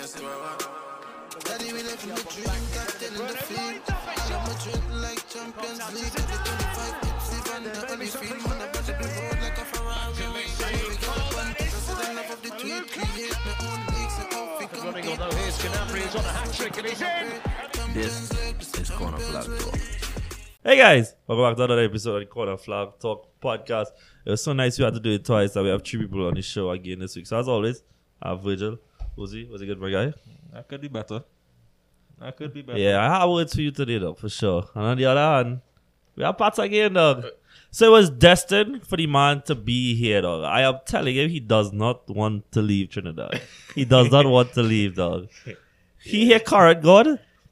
Daddy, we live in the dream, captain in the field. I'm a drink like Champions League. Every 25 hits, even the only field. Man, I better the road like a Ferrari. We got a bun, president enough of the tweet. Create my own leagues, and how we come Running on here's Canapri, he's on a hat trick and he's in. This is Corner Flag Talk. Hey guys, welcome back to another episode of the Corner Flag Talk podcast. It was so nice we had to do it twice that we have three people on the show again this week. So as always, I have Virgil, Uzi, was it good, my guy? I could be better. I could be better. Yeah, I have words for you today though, for sure. And on the other hand, we have Pats again, dog. So it was destined for the man to be here, dog. I am telling him he does not want to leave Trinidad. he does not want to leave, dog. He here current God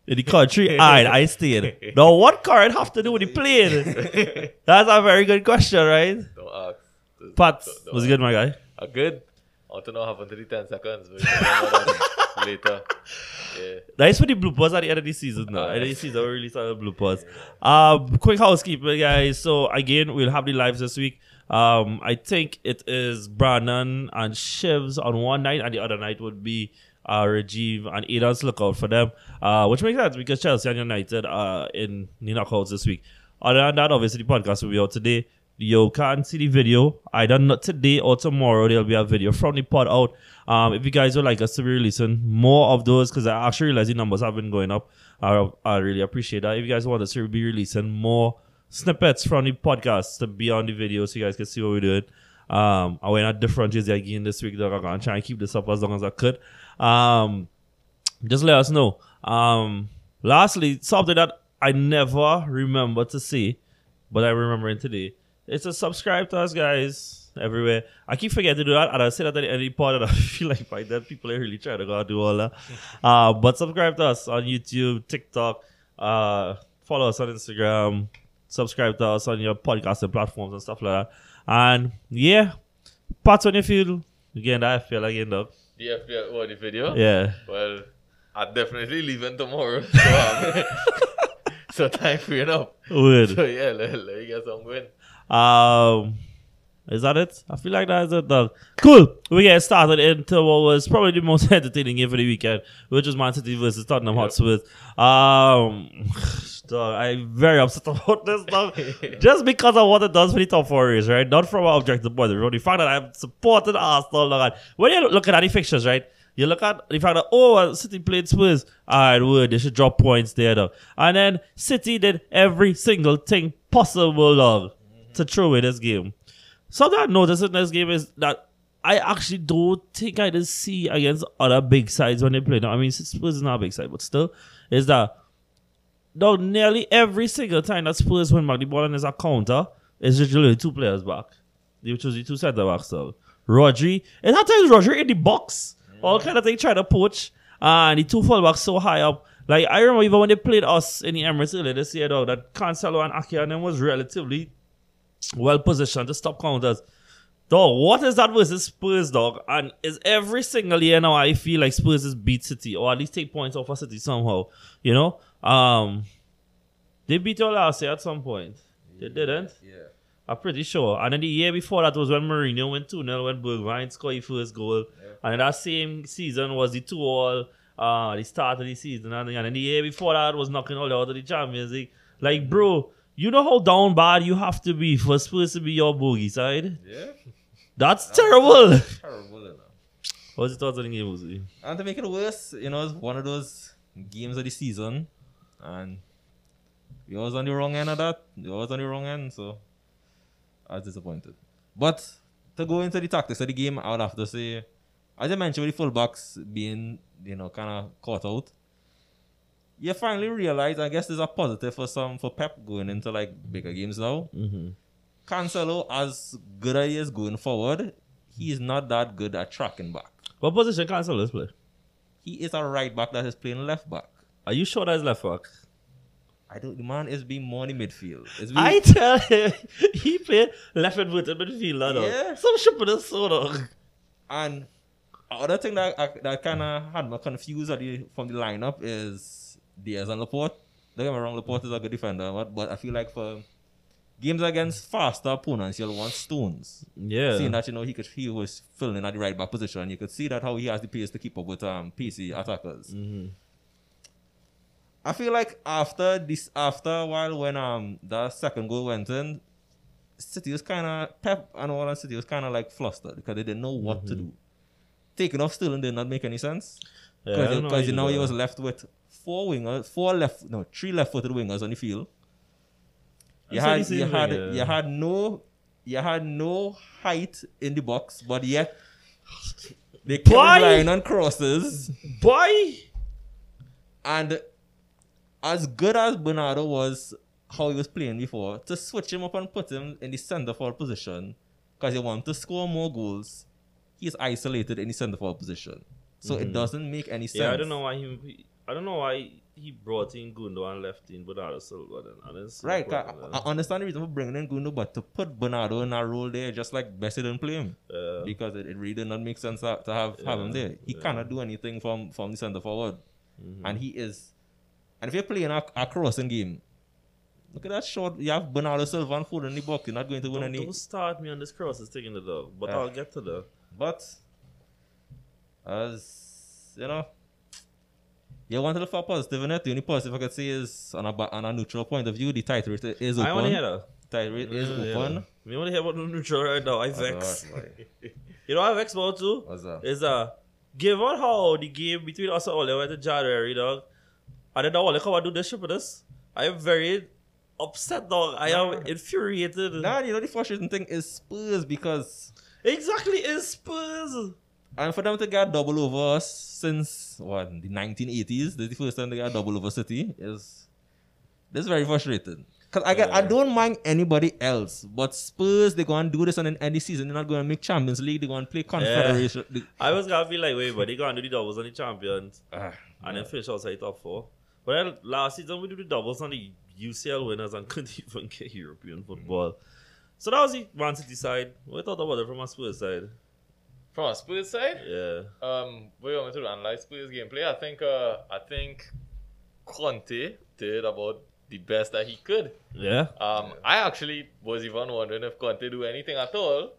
in the country, and I stayed. Now what current have to do with the plane? That's a very good question, right? Don't ask. Pats, Don't- don't was ask. good, my guy? Uh, good. I don't know happened to the 10 seconds. But we'll talk about that later. Yeah. Nice for the bloopers at the end of the season now. End of the season, we release our bloopers. Um, quick housekeeping, guys. So again, we'll have the lives this week. Um, I think it is Brandon and Shivs on one night, and the other night would be uh, Rajiv and Aidan's lookout for them. Uh, which makes sense because Chelsea and United are in the knockouts this week. Other than that, obviously the podcast will be out today. You can't see the video either not today or tomorrow. There'll be a video from the pod out. Um, if you guys would like us to be releasing more of those, because I actually realize the numbers have been going up. I, I really appreciate that. If you guys want us to be releasing more snippets from the podcast to be on the video, so you guys can see what we're doing. Um, I went at different Jersey again this week. Though I'm gonna try and keep this up as long as I could. Um, just let us know. Um, lastly, something that I never remember to say, but I remember remembering today. It's a subscribe to us, guys, everywhere. I keep forgetting to do that, and I say that at the part, of the pod, and I feel like by then people are really trying to go and do all that. Uh, but subscribe to us on YouTube, TikTok, uh, follow us on Instagram, subscribe to us on your podcasting platforms and stuff like that. And yeah, parts on your field. Again, I feel again, though. The FPL, what, the video? Yeah. Well, I'm definitely leaving tomorrow. So, um, so time freeing up. Weird. So yeah, let, let me get some win. Um, is that it? I feel like that is it, dog. Cool. We get started into what was probably the most entertaining game for the weekend, which was Man City versus Tottenham Yep. Hotspur. Um, dog, I'm very upset about this, dog. Just because of what it does for the top four race, right? Not from an objective point of view. The fact that I'm supporting Arsenal, dog. When you look at the fixtures, right? You look at the fact that oh, uh, City played Spurs. Alright, word they should drop points there, though. And then City did every single thing possible, dog, to throw away this game. Something I noticed in this game is that I actually don't think I did see against other big sides when they play. Now, I mean, Spurs is not a big side, but still, is that no, nearly every single time that Spurs win back the ball in his counter, it's usually two players back, which was the two centre backs. So Rodri, and at times Rodri in the box, all kind of thing trying to poach, and the two fullbacks so high up. Like I remember even when they played us in the Emirates earlier this year, though, that Cancelo and Ake and them was relatively well positioned to stop counters. Dog, what is that versus Spurs, dog? And is every single year now I feel like Spurs is beat City or at least take points off of City somehow. You know? Um they beat you last year at some point. They didn't? Yeah. I'm pretty sure. And then the year before that was when Mourinho went 2 0 when Bergwijn scored his first goal. And then that same season was the 2 all, uh, the start of the season. And then, and then the year before that was knocking all out of the Champions League. Like, bro, you know how down bad you have to be for Spurs to be your bogey side? Yeah. That's terrible. Terrible, you know. What's your thoughts on the game, Uzi? And to make it worse, you know, it's one of those games of the season, and we was on the wrong end of that. We was on the wrong end, so I was disappointed. But to go into the tactics of the game, I would have to say, as I mentioned, with the fullbacks being, you know, kind of caught out, you finally realize, I guess, there's a positive for some for Pep going into like bigger games now. Mm-hmm. Cancelo, as good as he is going forward, he is not that good at tracking back. What position Cancelo is play? He is a right back that is playing left back. Are you sure that's left back? I don't. The man is being more in midfield. It's I tell him, he played left foot midfielder, dog. Yeah. Some shit with sort of. and other thing that I, that kind of had me confused the, from the lineup is Dias and Laporte. Don't get me wrong, Laporte is a good defender, but, but I feel like for games against faster opponents, you'll want Stones. Yeah. Seeing that you know he could he was filling at the right back position, you could see that how he has the pace to keep up with um PC attackers. I feel like after this after a while when um the second goal went in, City was kinda Pep and all and City was kinda like flustered because they didn't know what to do. Taking off Sterling did not make any sense. Yeah, know Because you know he was left with four wingers, four left no, three left footed wingers on the field. You what had you had yeah. you had no you had no height in the box, but yet they kept Boy! relying on crosses. Boy! And as good as Bernardo was how he was playing before, to switch him up and put him in the centre forward position because you want to score more goals, he's isolated in the centre forward position. So it doesn't make any sense. Mm-hmm. Yeah, I don't know why he. I don't know why he brought in Gundo and left in Bernardo Silva. Then I didn't see Right, I, I understand the reason for bringing in Gundo, but to put Bernardo in that role there, just like Bessie didn't play him. Yeah. because it, it really did not make sense to, have, have him there. He yeah. cannot do anything from, from the centre forward. Mm-hmm. And he is. And if you're playing a, a crossing game, look at that shot. You have Bernardo Silva and Foden in the box. You're not going to win Don't, any. don't start me on this crosses thing taking the dog, but Yeah. I'll get to the. But, as you know, you want to look for positive in it. The only positive I could say is on a, on a neutral point of view, the title rate is open. I want to hear that. Title rate is Yeah, open. yeah. Want to hear about the neutral right now. I vex. You know, I vex about too. What's that? Is uh, given how the game between us and Ole went to January, dog, and then Ole come and do this shit with us, I am very upset, dog. I am Nah. infuriated. Nah, you know, the frustrating thing is Spurs because. Exactly, it's Spurs. And for them to get double over us since what the 1980s, this is the first time they got double over City is this is very frustrating. Cause I get, I don't mind anybody else, but Spurs they go and do this and in any season they're not going to make Champions League. They're going to play Confederation. They- I was gonna be like, wait, but they gonna do the doubles on the champions Ah, and then finish outside top four. But then last season we did the doubles on the UCL winners and couldn't even get European football. So that was the Man City side. What thought about it from a Spurs side? From a Spurs side, Yeah. um, we want to analyze Spurs gameplay. I think, uh, I think Conte did about the best that he could. Yeah. Um, I actually was even wondering if Conte do anything at all.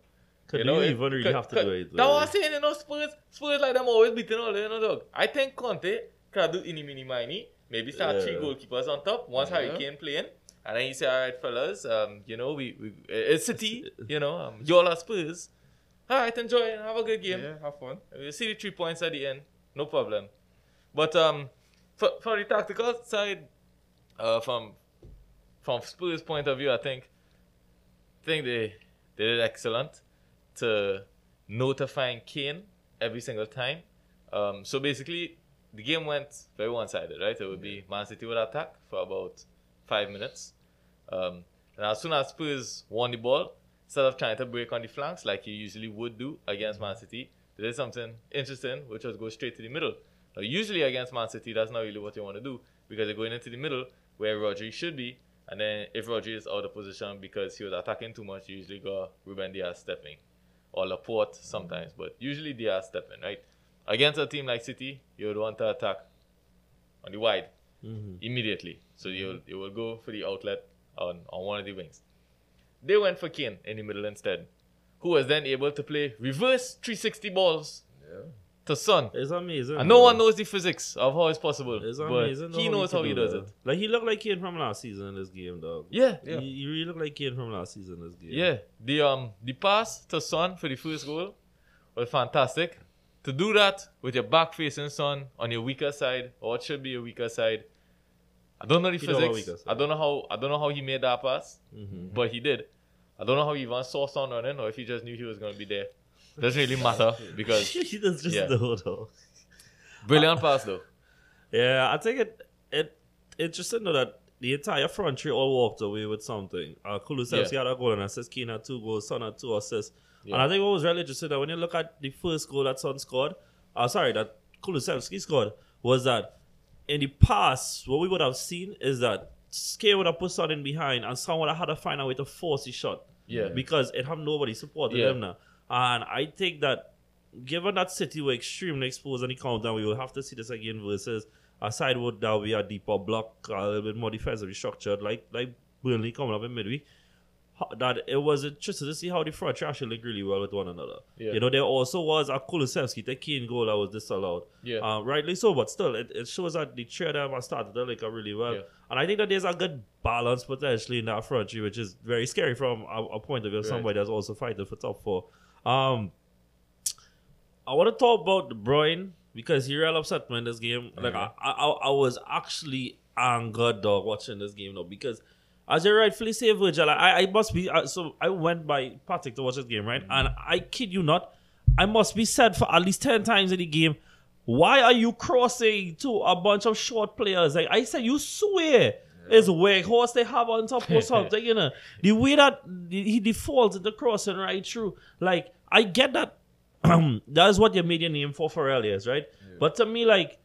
Could you know, even really could- have to could- do it? That was saying, you know, Spurs, Spurs like them always beating all, you know, dog. I think Conte could do any mini mini, maybe start three goalkeepers on top. Once Harry Kane playing, and then he say, all right, fellas, um, you know, we, we it's City, you know, um, y'all are Spurs. All right, enjoy and have a good game. yeah, have fun. We'll see the three points at the end. No problem. But um, for, for the tactical side, uh, from from Spurs' point of view, I think think they they did excellent to notifying Kane every single time. Um, so basically, the game went very one-sided, right? It would be Man City would attack for about five minutes, um, and as soon as Spurs won the ball, instead of trying to break on the flanks like you usually would do against Man City, they did something interesting, which was go straight to the middle. Now, usually against Man City, that's not really what you want to do because they're going into the middle where Rodri should be. And then if Rodri is out of position because he was attacking too much, you usually got Ruben Dias stepping or Laporte sometimes, but usually Dias stepping, right? Against a team like City, you would want to attack on the wide mm-hmm. immediately. So you you will go for the outlet on, on one of the wings. They went for Kane in the middle instead, who was then able to play reverse 360 balls to Son. It's amazing. And no one knows the physics of how it's possible. It's but amazing. he knows how he do does it. Like he looked like Kane from last season in this game, dog. Yeah. Yeah. He, he really looked like Kane from last season in this game. Yeah, the um the pass to Son for the first goal was fantastic. To do that with your back facing Son on your weaker side, or what should be your weaker side, I don't know the He physics. I don't know how I don't know how he made that pass, Mhm. but he did. I don't know how he even saw Son running, or if he just knew he was going to be there. Doesn't really matter because he does just Yeah. know though. brilliant pass though. Yeah, I think it it interesting though that the entire front three all walked away with something. Uh, Kulusevski Yeah. had a goal and assist, Kane had two goals, Son had two assists. Yeah. And I think what was really interesting that when you look at the first goal that Son scored, uh, sorry, that Kulusevski scored, was that in the past, what we would have seen is that Skate would have put something in behind and someone would have had to find a way to force the shot. Yeah. Because it have nobody supporting Yeah. them now. And I think that given that City were extremely exposed on the countdown, we will have to see this again versus a side would that be a deeper block, a little bit more defensively structured, like like Burnley coming up in midweek. That it was interesting to see how the front actually linked really well with one another. Yeah. You know, there also was a Kulusevski, the Kane goal that was disallowed. Yeah. Uh, rightly so, but still, it, it shows that the three of them have started to link up really well. Yeah. And I think that there's a good balance potentially in that front three, which is very scary from a, a point of view of Right. somebody that's also fighting for top four. Um, I want to talk about De Bruyne because he real upset me in this game. Like I, I, I was actually angered dog watching this game though because as you rightfully say, Virgil, I, I must be. Uh, so I went by Patrick to watch this game, right? And I kid you not, I must be said for at least ten times in the game. Why are you crossing to a bunch of short players? Like I said, you swear it's horse they have on top or something, you know. The way that he defaults into crossing right through, like I get that that is what you made your name for for earlier, right? But to me, like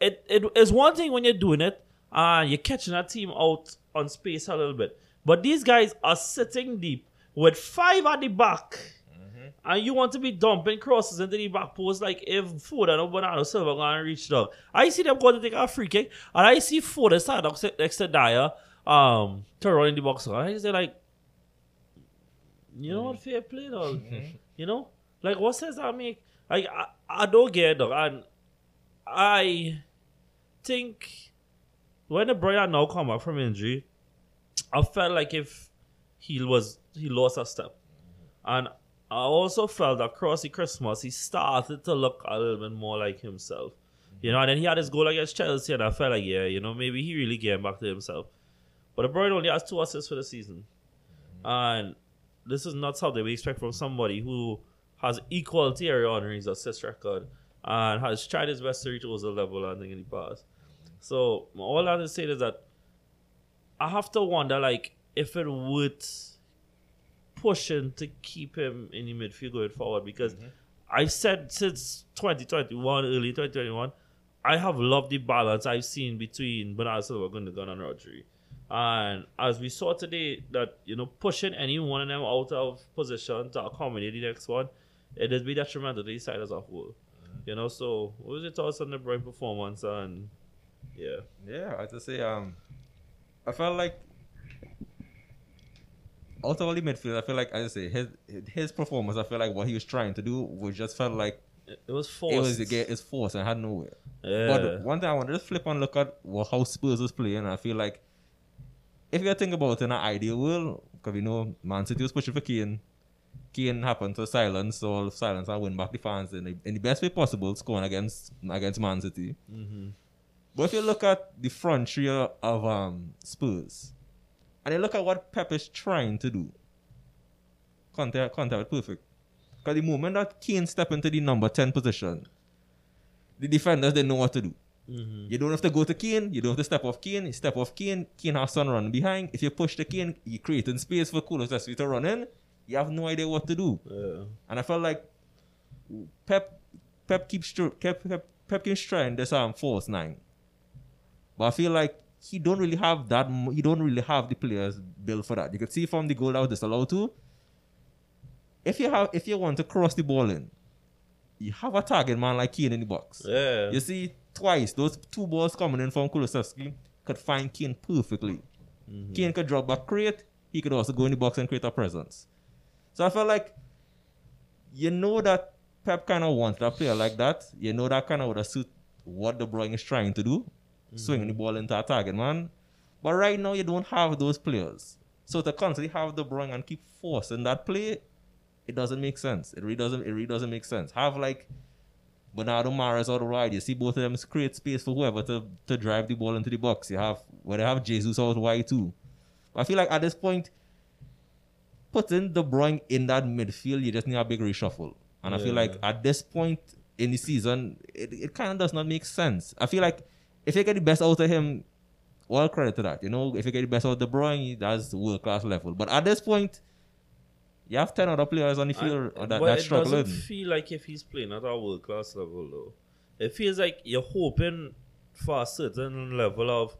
it it is one thing when you're doing it and you're catching that team out on space a little bit. But these guys are sitting deep with five at the back. Mm-hmm. And you want to be dumping crosses into the back post like if Foden or Bernardo Silva gonna reach dog. I see them going to take a free kick and I see Foden start up next to Dier um run in the box. And I say like you know what mm-hmm. fair play dog. Mm-hmm. You know? Like what sense that make? Like I, I don't get it dog. And I think when De Bruyne now come back from injury, I felt like if he was he lost a step. And I also felt that across the Christmas he started to look a little bit more like himself. You know, and then he had his goal against Chelsea and I felt like, yeah, you know, maybe he really came back to himself. But De Bruyne only has two assists for the season. And this is not something we expect from somebody who has equal Thierry Henry's assist record and has tried his best to reach those level I think in the past. So all I have to say is that I have to wonder like if it would pushing to keep him in the midfield going forward because I've said since 2021, early 2021, I have loved the balance I've seen between Bernardo Silva, Gundogan, and Rodri. And as we saw today, that you know, pushing any one of them out of position to accommodate the next one, it has been detrimental to the side as a whole. You know, so what was your thoughts on the Bright performance? And yeah, Yeah, I have to say, um, I felt like out of all the midfield, I feel like, as I say, his his performance, I feel like what he was trying to do was just felt like it, it was forced. it was again it's forced and had nowhere. yeah. But one thing I want to just flip and look at well, how Spurs was playing, I feel like if you think about it in an ideal world, because we know Man City was pushing for Kane, Kane happened to silence all silence and win back the fans in the, in the best way possible, scoring against against Man City. Mm-hmm. But if you look at the front three of um, Spurs, and you look at what Pep is trying to do, contact contact perfect. Because the moment that Kane step into the number 10 position, the defenders they know what to do. You don't have to go to Kane, you don't have to step off Kane, you step off Kane, Kane has son run behind. If you push the Kane, you're creating space for Kulusevski to run in. You have no idea what to do. yeah. And I felt like Pep Pep keeps Pep, Pep, Pep keeps trying this um false nine. But I feel like he don't really have that he don't really have the players built for that. You can see from the goal that was disallowed to. If you have if you want to cross the ball in, you have a target man like Kane in the box. Yeah. You see twice those two balls coming in from Kulusevski could find Kane perfectly. Mm-hmm. Kane could drop back, create. He could also go in the box and create a presence. So I felt like you know that Pep kind of wants a player like that. You know that kind of would suit what De Bruyne is trying to do, swinging the ball into a target man. But right now you don't have those players. So to constantly have De Bruyne and keep forcing that play, it doesn't make sense. It really doesn't. It really doesn't make sense. Have like Bernardo Mahrez out wide. You see both of them create space for whoever to, to drive the ball into the box. You have where they have Jesus out wide too. I feel like at this point, putting De Bruyne in that midfield, you just need a big reshuffle. And I feel like at this point in the season, it, it kind of does not make sense. I feel like if you get the best out of him, all credit to that. You know, if you get the best out of De Bruyne, that's world class level. But at this point, you have 10 other players on the field I- that, but that it struggling. doesn't feel like if he's playing at a world class level though. It feels like you're hoping for a certain level of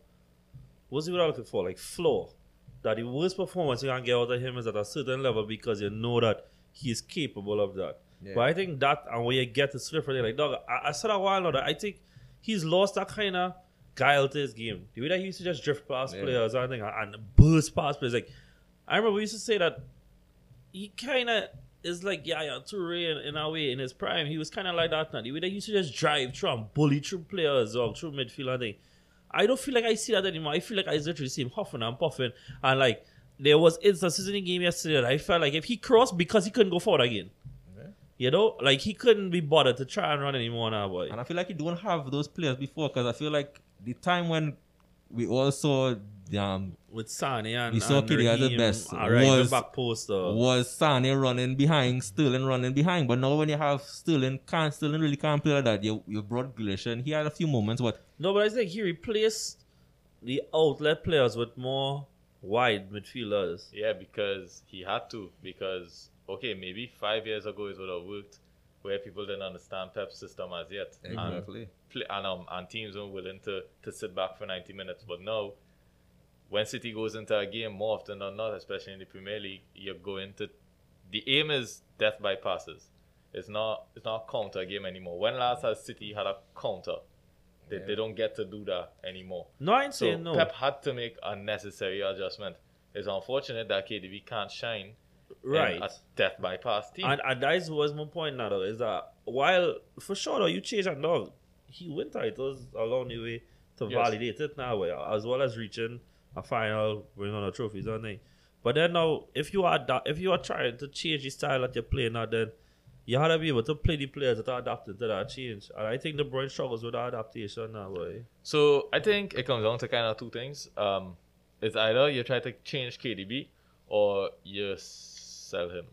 what's he looking for? Like floor. That the worst performance you can get out of him is at a certain level because you know that he's capable of that. Yeah. But I think that and when you get to slip like dog, I, I said a while now that I think he's lost that kind of guile to his game. The way that he used to just drift past Yeah. players and, I think, and burst past players like I remember we used to say that he kind of is like Yaya Toure in, in a way in his prime. He was kind of like that now. The way that he used to just drive through and bully through players or through midfield and thing. I don't feel like I see that anymore. I feel like I literally see him huffing and puffing. And like, there was instances in the game yesterday that I felt like if he crossed because he couldn't go forward again. You know, like he couldn't be bothered to try and run anymore now, boy. And I feel like he don't have those players before because I feel like the time when we all saw um, With Sane and, We saw and Kidi the best. right, Was- back post. Uh, was Sane running behind, Sterling running behind. But now when you have Sterling, can't Sterling really can't play like that. You you brought Grealish and he had a few moments, but No, but I think he replaced the outlet players with more wide midfielders. Yeah, because he had to. Because okay, maybe five years ago it would have worked, where people didn't understand Pep's system as yet, and play, and um, and teams weren't willing to to sit back for ninety minutes. But now, when City goes into a game more often than not, especially in the Premier League, you're going to. The aim is death by passes. It's not it's not a counter game anymore. When last has City had a counter? They, they don't get to do that anymore. No, I ain't So saying no. Pep had to make a necessary adjustment. It's unfortunate that KDB can't shine right. a death bypass team. And, and that was my point now, though, is that while for sure, though, you change that dog, he win titles along the way to Yes. validate it now, as well as reaching a final, winning on the trophies, don't they? But then now, if you are da- if you are trying to change the style that you're playing now, then you have to be able to play the players that are adapted to that change. And I think De Bruyne struggles with that adaptation now, boy. so I think it comes down to kind of two things. Um, it's either you try to change KDB or you sell him.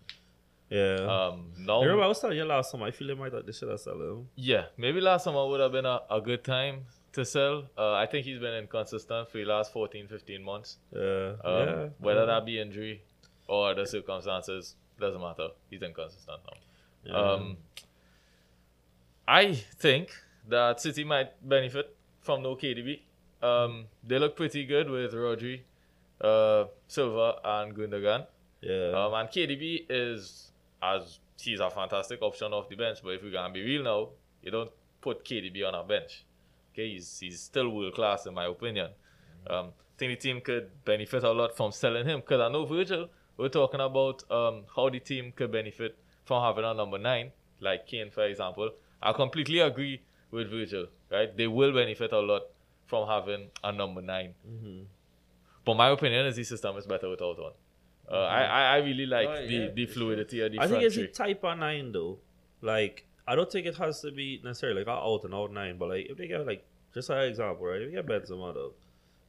Yeah. Um, now, I remember I was telling you last time, I feel they might have they should have sold him. yeah, maybe last summer would have been a, a good time to sell. Uh, I think he's been inconsistent for the last 14, 15 months. Yeah. Um, yeah. Whether that be injury or the circumstances, doesn't matter. He's inconsistent now. Yeah. Um, I think that City might benefit from no KDB. Um, they look pretty good with Rodri, uh, Silva, and Gundogan. Yeah. Um, and KDB is as he's a fantastic option off the bench. But if we're gonna be real now, you don't put KDB on a bench. Okay, he's he's still world class in my opinion. Um, I think the team could benefit a lot from selling him because I know Virgil. We're talking about um, how the team could benefit from having a number nine, like Kane, for example. I completely agree with Virgil. Right, they will benefit a lot from having a number 9 But my opinion is the system is better without one. Uh, I, I really like Oh, the, yeah, the fluidity of the I think it's a type of nine though. Like I don't think it has to be necessarily like an out and out nine, but like if they get like just an example, right? If you get Benzema though,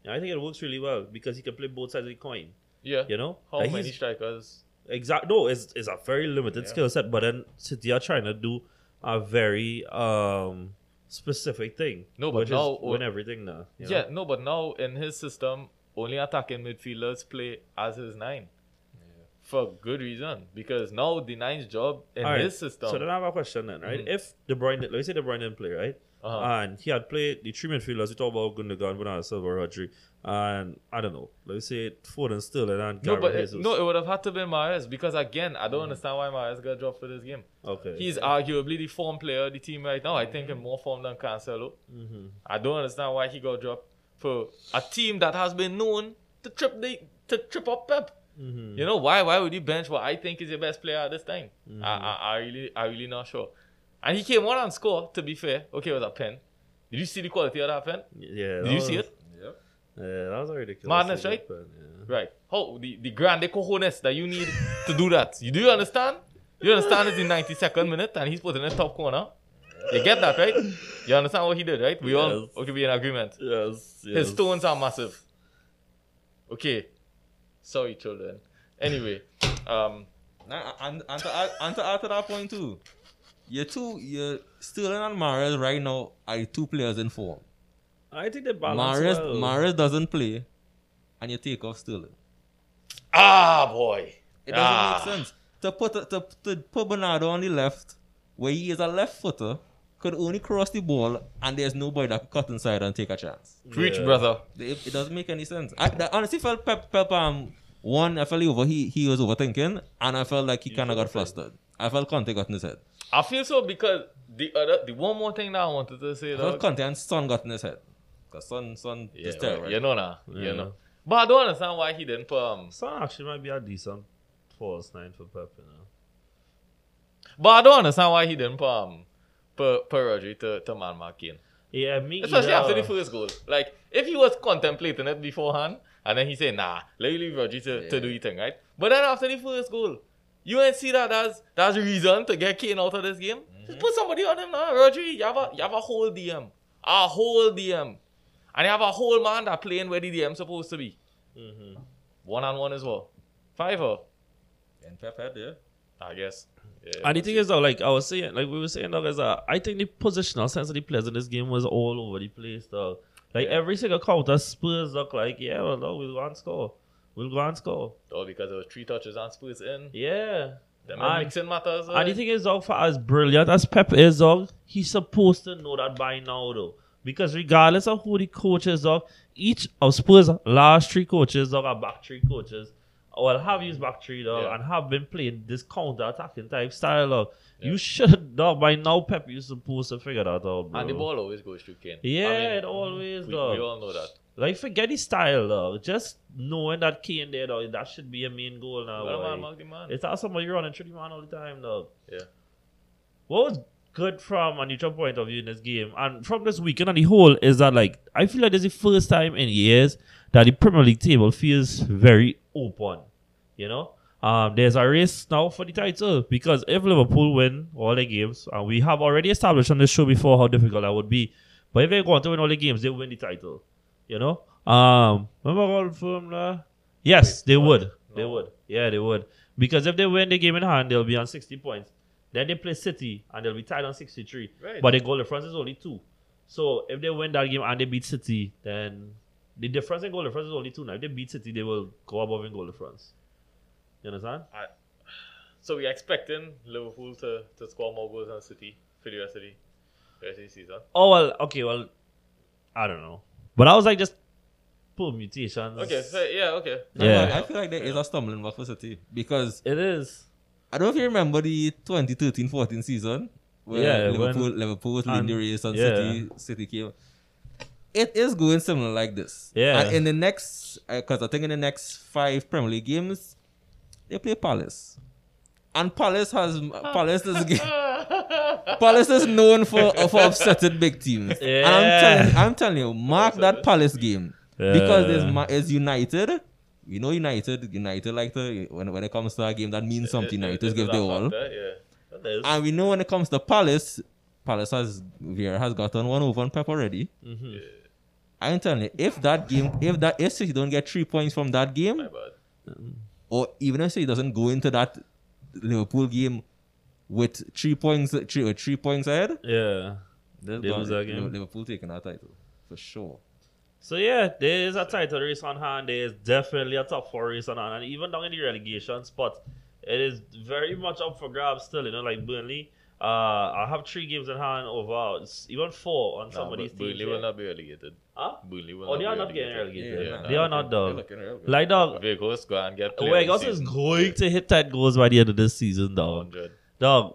yeah, I think it works really well because he can play both sides of the coin. Yeah. You know, How Like, many strikers? Exact. No, it's it's a very limited Yeah. skill set, but then City are trying to do a very um specific thing. No, but now- win everything now. you know? Yeah, no, but now in his system, only attacking midfielders play as his nine. For good reason. Because now the nine's job in right, his system. So then I have a question then, right? Mhm. If De Bruyne, let me say De Bruyne didn't play, right? uh-huh. and he had played the three midfielders. We talk about Gundogan, Bernardo Silva, Rodri, and I don't know. Let me say Foden, Sterling, and no, but it, no, it would have had to be Mahrez because again, I don't understand why Mahrez got dropped for this game. okay. He's arguably the form player of the team right now. I think in more form than Cancelo. Mhm. I don't understand why he got dropped for a team that has been known to trip the to trip up Pep. Mhm. You know why? Why would you bench what I think is your best player at this time? Mm-hmm. I, I, I really, I really not sure. And he came on and scored. To be fair, okay, it was a pen. Did you see the quality of that pen? Yeah. Did you was- see it? Yep. Yeah, that was a ridiculous. Madness, right? but, yeah. Right. How the the grande cojones that you need to do that? You do you understand? You understand it's the 92nd minute and he's put in the top corner. You get that, right? You understand what he did, right? We all okay. We in agreement. Yes, yes. His stones are massive. Okay. Sorry, children. Anyway, um, Now, and, and, to and to add to that point too, you two, you Sterling and Mahrez right now are two players in form. I think they balance Mahrez, well. Mahrez doesn't play, and you take off Sterling. ah boy, It doesn't Ah. make sense to put to, to put Bernardo on the left, where he is a left footer, could only cross the ball, and there's nobody that could cut inside and take a chance. preach, Yeah. brother. It, it doesn't make any sense. I, I honestly felt Pep, Pep um one, I felt he over he he was overthinking, and I felt like he kind of got flustered. I felt Conte got in his head. I feel so because the other, the one more thing that I wanted to say, I felt dog, Conte and Son got in his head. Cause Son Son yeah, is terrible. well, you know now, Yeah. you know. But I don't understand why he didn't put um. Son actually might be a decent false nine for Pep, you know. But I don't understand why he didn't put um. Put, put Rodri to, to man mark Kane. Yeah, me Especially either. after the first goal. Like, if he was contemplating it beforehand, and then he said, nah, let you leave Rodri to, to do his thing, right? But then after the first goal, you ain't see that as that's a reason to get Kane out of this game. Just put somebody on him now. Rodri, you have a you have a whole DM. A whole DM. And you have a whole man that playing where the DM supposed to be. Mhm. One on one as well. Five Fiver, And Pep had there. I guess. Yeah, And the thing is, though, like I was saying, like we were saying, dog, is that I think the positional sense of the players in this game was all over the place, dog. Like Yeah. every single counter, Spurs look like, yeah, well, dog, we'll go and score. We'll go and score. Oh, because there was three touches and Spurs in. Yeah. Them And- mixing matters. And the eh? thing is, dog, for as brilliant as Pep is, dog, he's supposed to know that by now, though. Because regardless of who the coach is, dog, each of Spurs' last three coaches, are back three coaches, well, have used back three, dog, Yeah. and have been playing this counter-attacking type style, dog. You should, dog, by now, Pep, you're supposed to figure that out, bro. And the ball always goes through Kane. Yeah, I mean, it always we, does. we all know that. Like, forget the style, dog. Just knowing that Kane there, dog, that should be a main goal now. Well, man, the man. It's not somebody running through the man all the time, dog. Yeah. What was good from a neutral point of view in this game and from this weekend on the whole is that like I feel like this is the first time in years that the Premier League table feels very open. You know? Um, there's a race now for the title because if Liverpool win all the games, and we have already established on the show before how difficult that would be, but if they go on to win all the games, they win the title. You know? Um, remember all from uh, Yes, they would. They would. Yeah, they would. Because if they win the game in hand, they'll be on 60 points. Then they play City and they'll be tied on 63. Right. But the goal difference is only two. So if they win that game and they beat City, then the difference in goal difference is only two. Now, if they beat City, they will go above in goal difference. You understand? So we're expecting Liverpool to, to score more goals than City for the rest of the, rest of the season. Oh, well, okay, well, I don't know. But I was like, just permutations. Okay, so yeah, okay. Yeah. I feel like there is a stumbling block for City because It is. I don't know if you remember the 2013-14 season where Yeah, Liverpool when- Liverpool was leading the race and yeah. City City came. It is going similar like this. Yeah. And in the next, because I think in the next five Premier League games, they play Palace, and Palace has Palace is Palace is known for for upsetting big teams. And I'm Yeah. telling I'm telling you, mark that Palace game because Yeah. it's, it's United. We know United. United like to when when it comes to a game that means something. It- it- United it give is the all. Yeah. And we know when it comes to Palace, Palace has Vieira has gotten one over on Pep already. Mhm. I'm telling you, if that game, if that if City don't get three points from that game, or even if City doesn't go into that Liverpool game with three points, three, uh, three points ahead, Yeah. They lose that game. Liverpool taking that title for sure. So yeah, there is a title race on hand. There is definitely a top four race on hand, and even down in the relegation spot, it is very much up for grabs still. You know, like Burnley. Uh, I have three games in hand over s- even four on some Nah, of these teams. Burnley will not be relegated. Huh? Burnley will Oh, not they are not getting relegated. relegated. Yeah, They nah. are not They're dog. looking real good. Like dog, Vegas go and get player of Vegas the is season. going to hit that goals by the end of this season, dog. 100. Dog,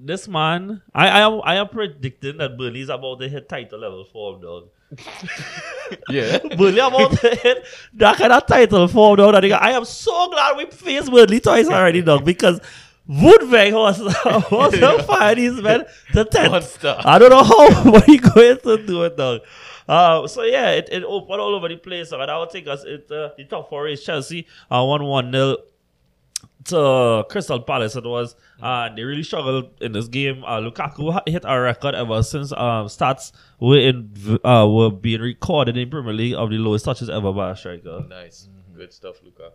this man, I, I am I am predicting that Burnley is about to hit title level form, dog. Yeah. Burnley about to hit that kind of title form, dog. that I am so glad we faced Burnley twice already, dog, because Woodbeck was was to fire these men to ten. Monster. I don't know how what he going to do it, dog. Uh, so yeah, it, it opened all over the place, dog, and I would take us it uh, the top four is Chelsea, uh, one one nil to Crystal Palace it was. Uh, they really struggled in this game. Uh, Lukaku hit a record ever since um, stats were in v- uh, were being recorded in Premier League of the lowest touches ever by a striker. Nice. Good stuff, Lukaku.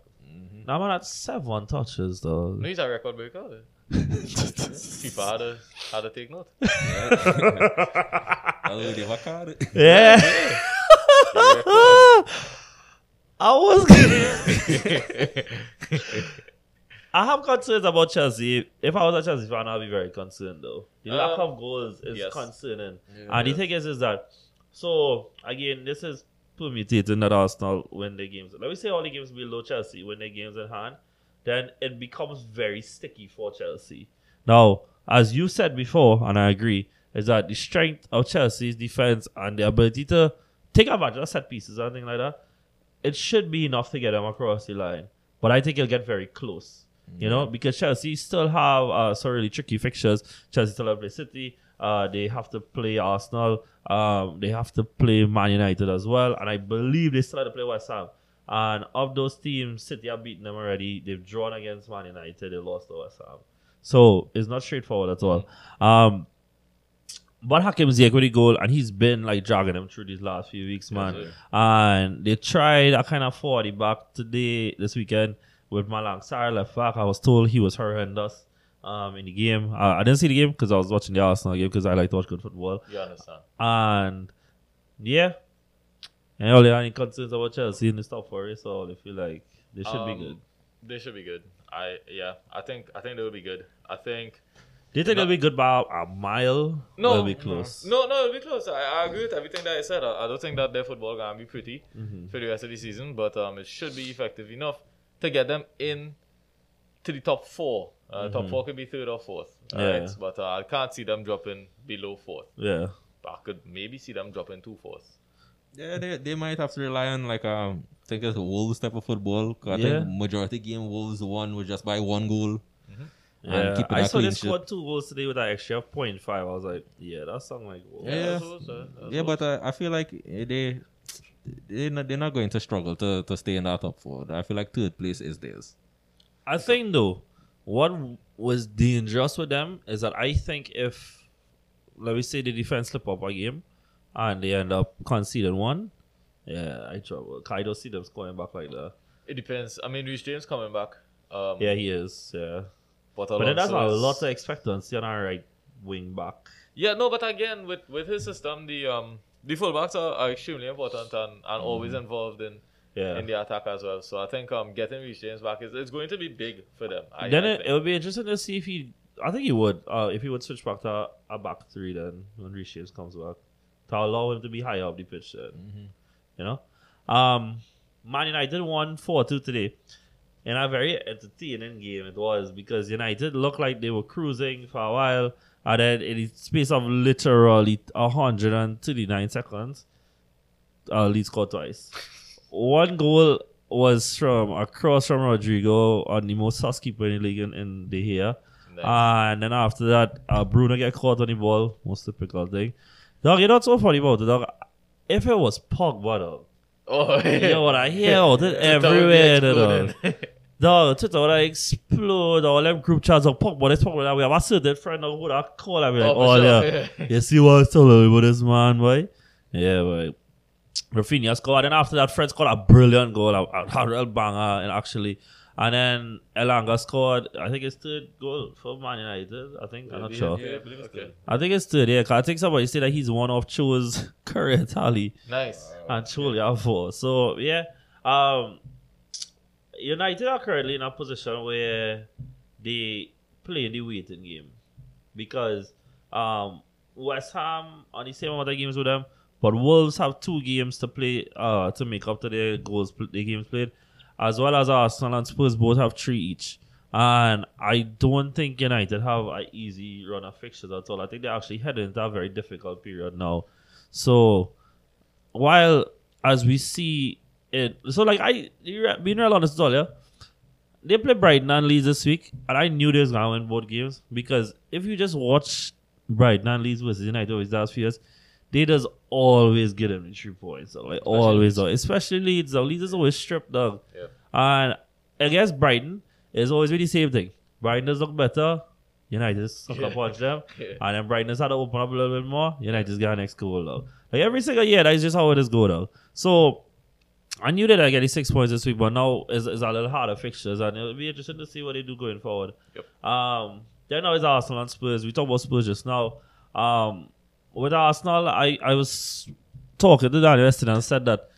Now man at seven touches though. No, he's a record breaker. FIFA had to, had to take note. Oh, they work hard. Yeah. I was. Good. I have concerns about Chelsea. If I was a Chelsea fan, I'd be very concerned though. The lack of goals is yes. concerning. And the thing is, is that so again, this is permutating that Arsenal win the games. Let me say all the games below Chelsea win their games in hand, then it becomes very sticky for Chelsea. Now, as you said before, and I agree, is that the strength of Chelsea's defense and the ability to take advantage of set pieces and things like that it should be enough to get them across the line. But I think it'll get very close. You know, because Chelsea still have uh, some really tricky fixtures. Chelsea still have City. Uh, they have to play Arsenal. Um, they have to play Man United as well. And I believe they still have to play West Ham. And of those teams, City have beaten them already. They've drawn against Man United. They lost to West Ham. So it's not straightforward at all. Um, but Hakim Ziyech with the goal, and he's been like dragging them through these last few weeks, man. Yes, and they tried a kind of 40 back today, this weekend, with Malang Sarr left back. I was told he was horrendous um, in the game. Uh, I didn't see the game because I was watching the Arsenal game because I like to watch good football. You understand? And yeah, and all any concerns about Chelsea in the top four so they feel like they should be Um, good. They should be good. I yeah. I think I think they will be good. I think Do you think they'll be good by a mile? No, they'll be close. No, no, it'll be close. I, I agree with everything that I said. I, I don't think that their football gonna be pretty Mm-hmm. for the rest of the season, but um, it should be effective enough to get them in to the top four. Uh, Top four could be third or fourth, Mm-hmm. Yeah. right? But uh, I can't see them dropping below fourth. Yeah. I could maybe see them dropping two fourths. Yeah, they, they might have to rely on like um, I think it's a Wolves type of football. 'cause I Yeah. think majority game Wolves won was just by one goal. And Yeah, keeping I saw clean they scored two goals today with that extra of 0.5. I was like, yeah, that sound like goal. Yeah. that's what, uh, Yeah, but uh, I feel like eh, they they're not, they're not going to struggle to, to stay in that top four. I feel like third place is theirs. I think though, what was dangerous with them is that I think if, let me say, the defense slip up a game, and they end up conceding one, yeah, I trouble. I don't see them scoring back like that. it depends. I mean, Reece James coming back. Um, Yeah, he is. Yeah, but, but then that's a lot of expectancy on our right wing back. Yeah, no, but again, with with his system, the um the fullbacks are, are extremely important and, and always involved in. Yeah. in the attack as well. So I think um getting Reece James back is it's going to be big for them. I, then I it, would be interesting to see if he. I think he would. Uh, if he would switch back to a back three then when Reece James comes back to allow him to be higher up the pitch. Then you know, um, Man United won four two today, in a very entertaining game it was because United looked like they were cruising for a while, and then in the space of literally hundred and thirty nine seconds, uh, Leeds scored twice. One goal was from a cross from Rodrigo on the most sus keeper in the league in, in the here. Nice. And then after that, uh, Bruno get caught on the ball. Most typical thing. Dog, you know what's so funny about it, dog? If it was Pogba, dog. oh, You know what I hear out it Twitter would be everywhere, dog. Dog, Twitter would explode. All them group chats of Pogba, this Pogba, we have a certain friend of who would have call and be like, Oh, oh, sure, yeah. yeah. You see what's telling about this man, boy? Yeah, boy. Raphinha scored, and after that, Fred scored a brilliant goal, a, a real banger, and actually, and then Elanga scored. I think it's third goal for Man United. I think I'm not sure. Yeah, I believe it's good. I think it's third. Yeah, I think somebody said that he's one of Cho's career tally, Nice. and Cho have four. So yeah, um, United are currently in a position where they play the waiting game because um, West Ham on the same amount of games with them, but Wolves have two games to play uh, to make up to their goals, the games played, as well as Arsenal and Spurs both have three each. And I don't think United have an easy run of fixtures at all. I think they're actually heading into a very difficult period now. So while as we see it, so like I being real honest, all, yeah, they play Brighton and Leeds this week, and I knew they was gonna win both games because if you just watch Brighton and Leeds versus United over the last few years, they just always get them the three points. So, like always, dog. especially Leeds. Dog. Leeds is always stripped, dog. Yeah. And against Brighton, it's always been the same thing. Brighton does look better. United just suck up punch them. Yeah. And then Brighton has had to open up a little bit more. United just got next goal though. Like every single year, that's just how it is go though. So I knew that I get the six points this week, but now it's, it's a little harder fixtures, and it'll be interesting to see what they do going forward. Yep. Um, then now it's Arsenal and Spurs. We talked about Spurs just now. Um, with Arsenal, I, I was talking to Daniel yesterday and said that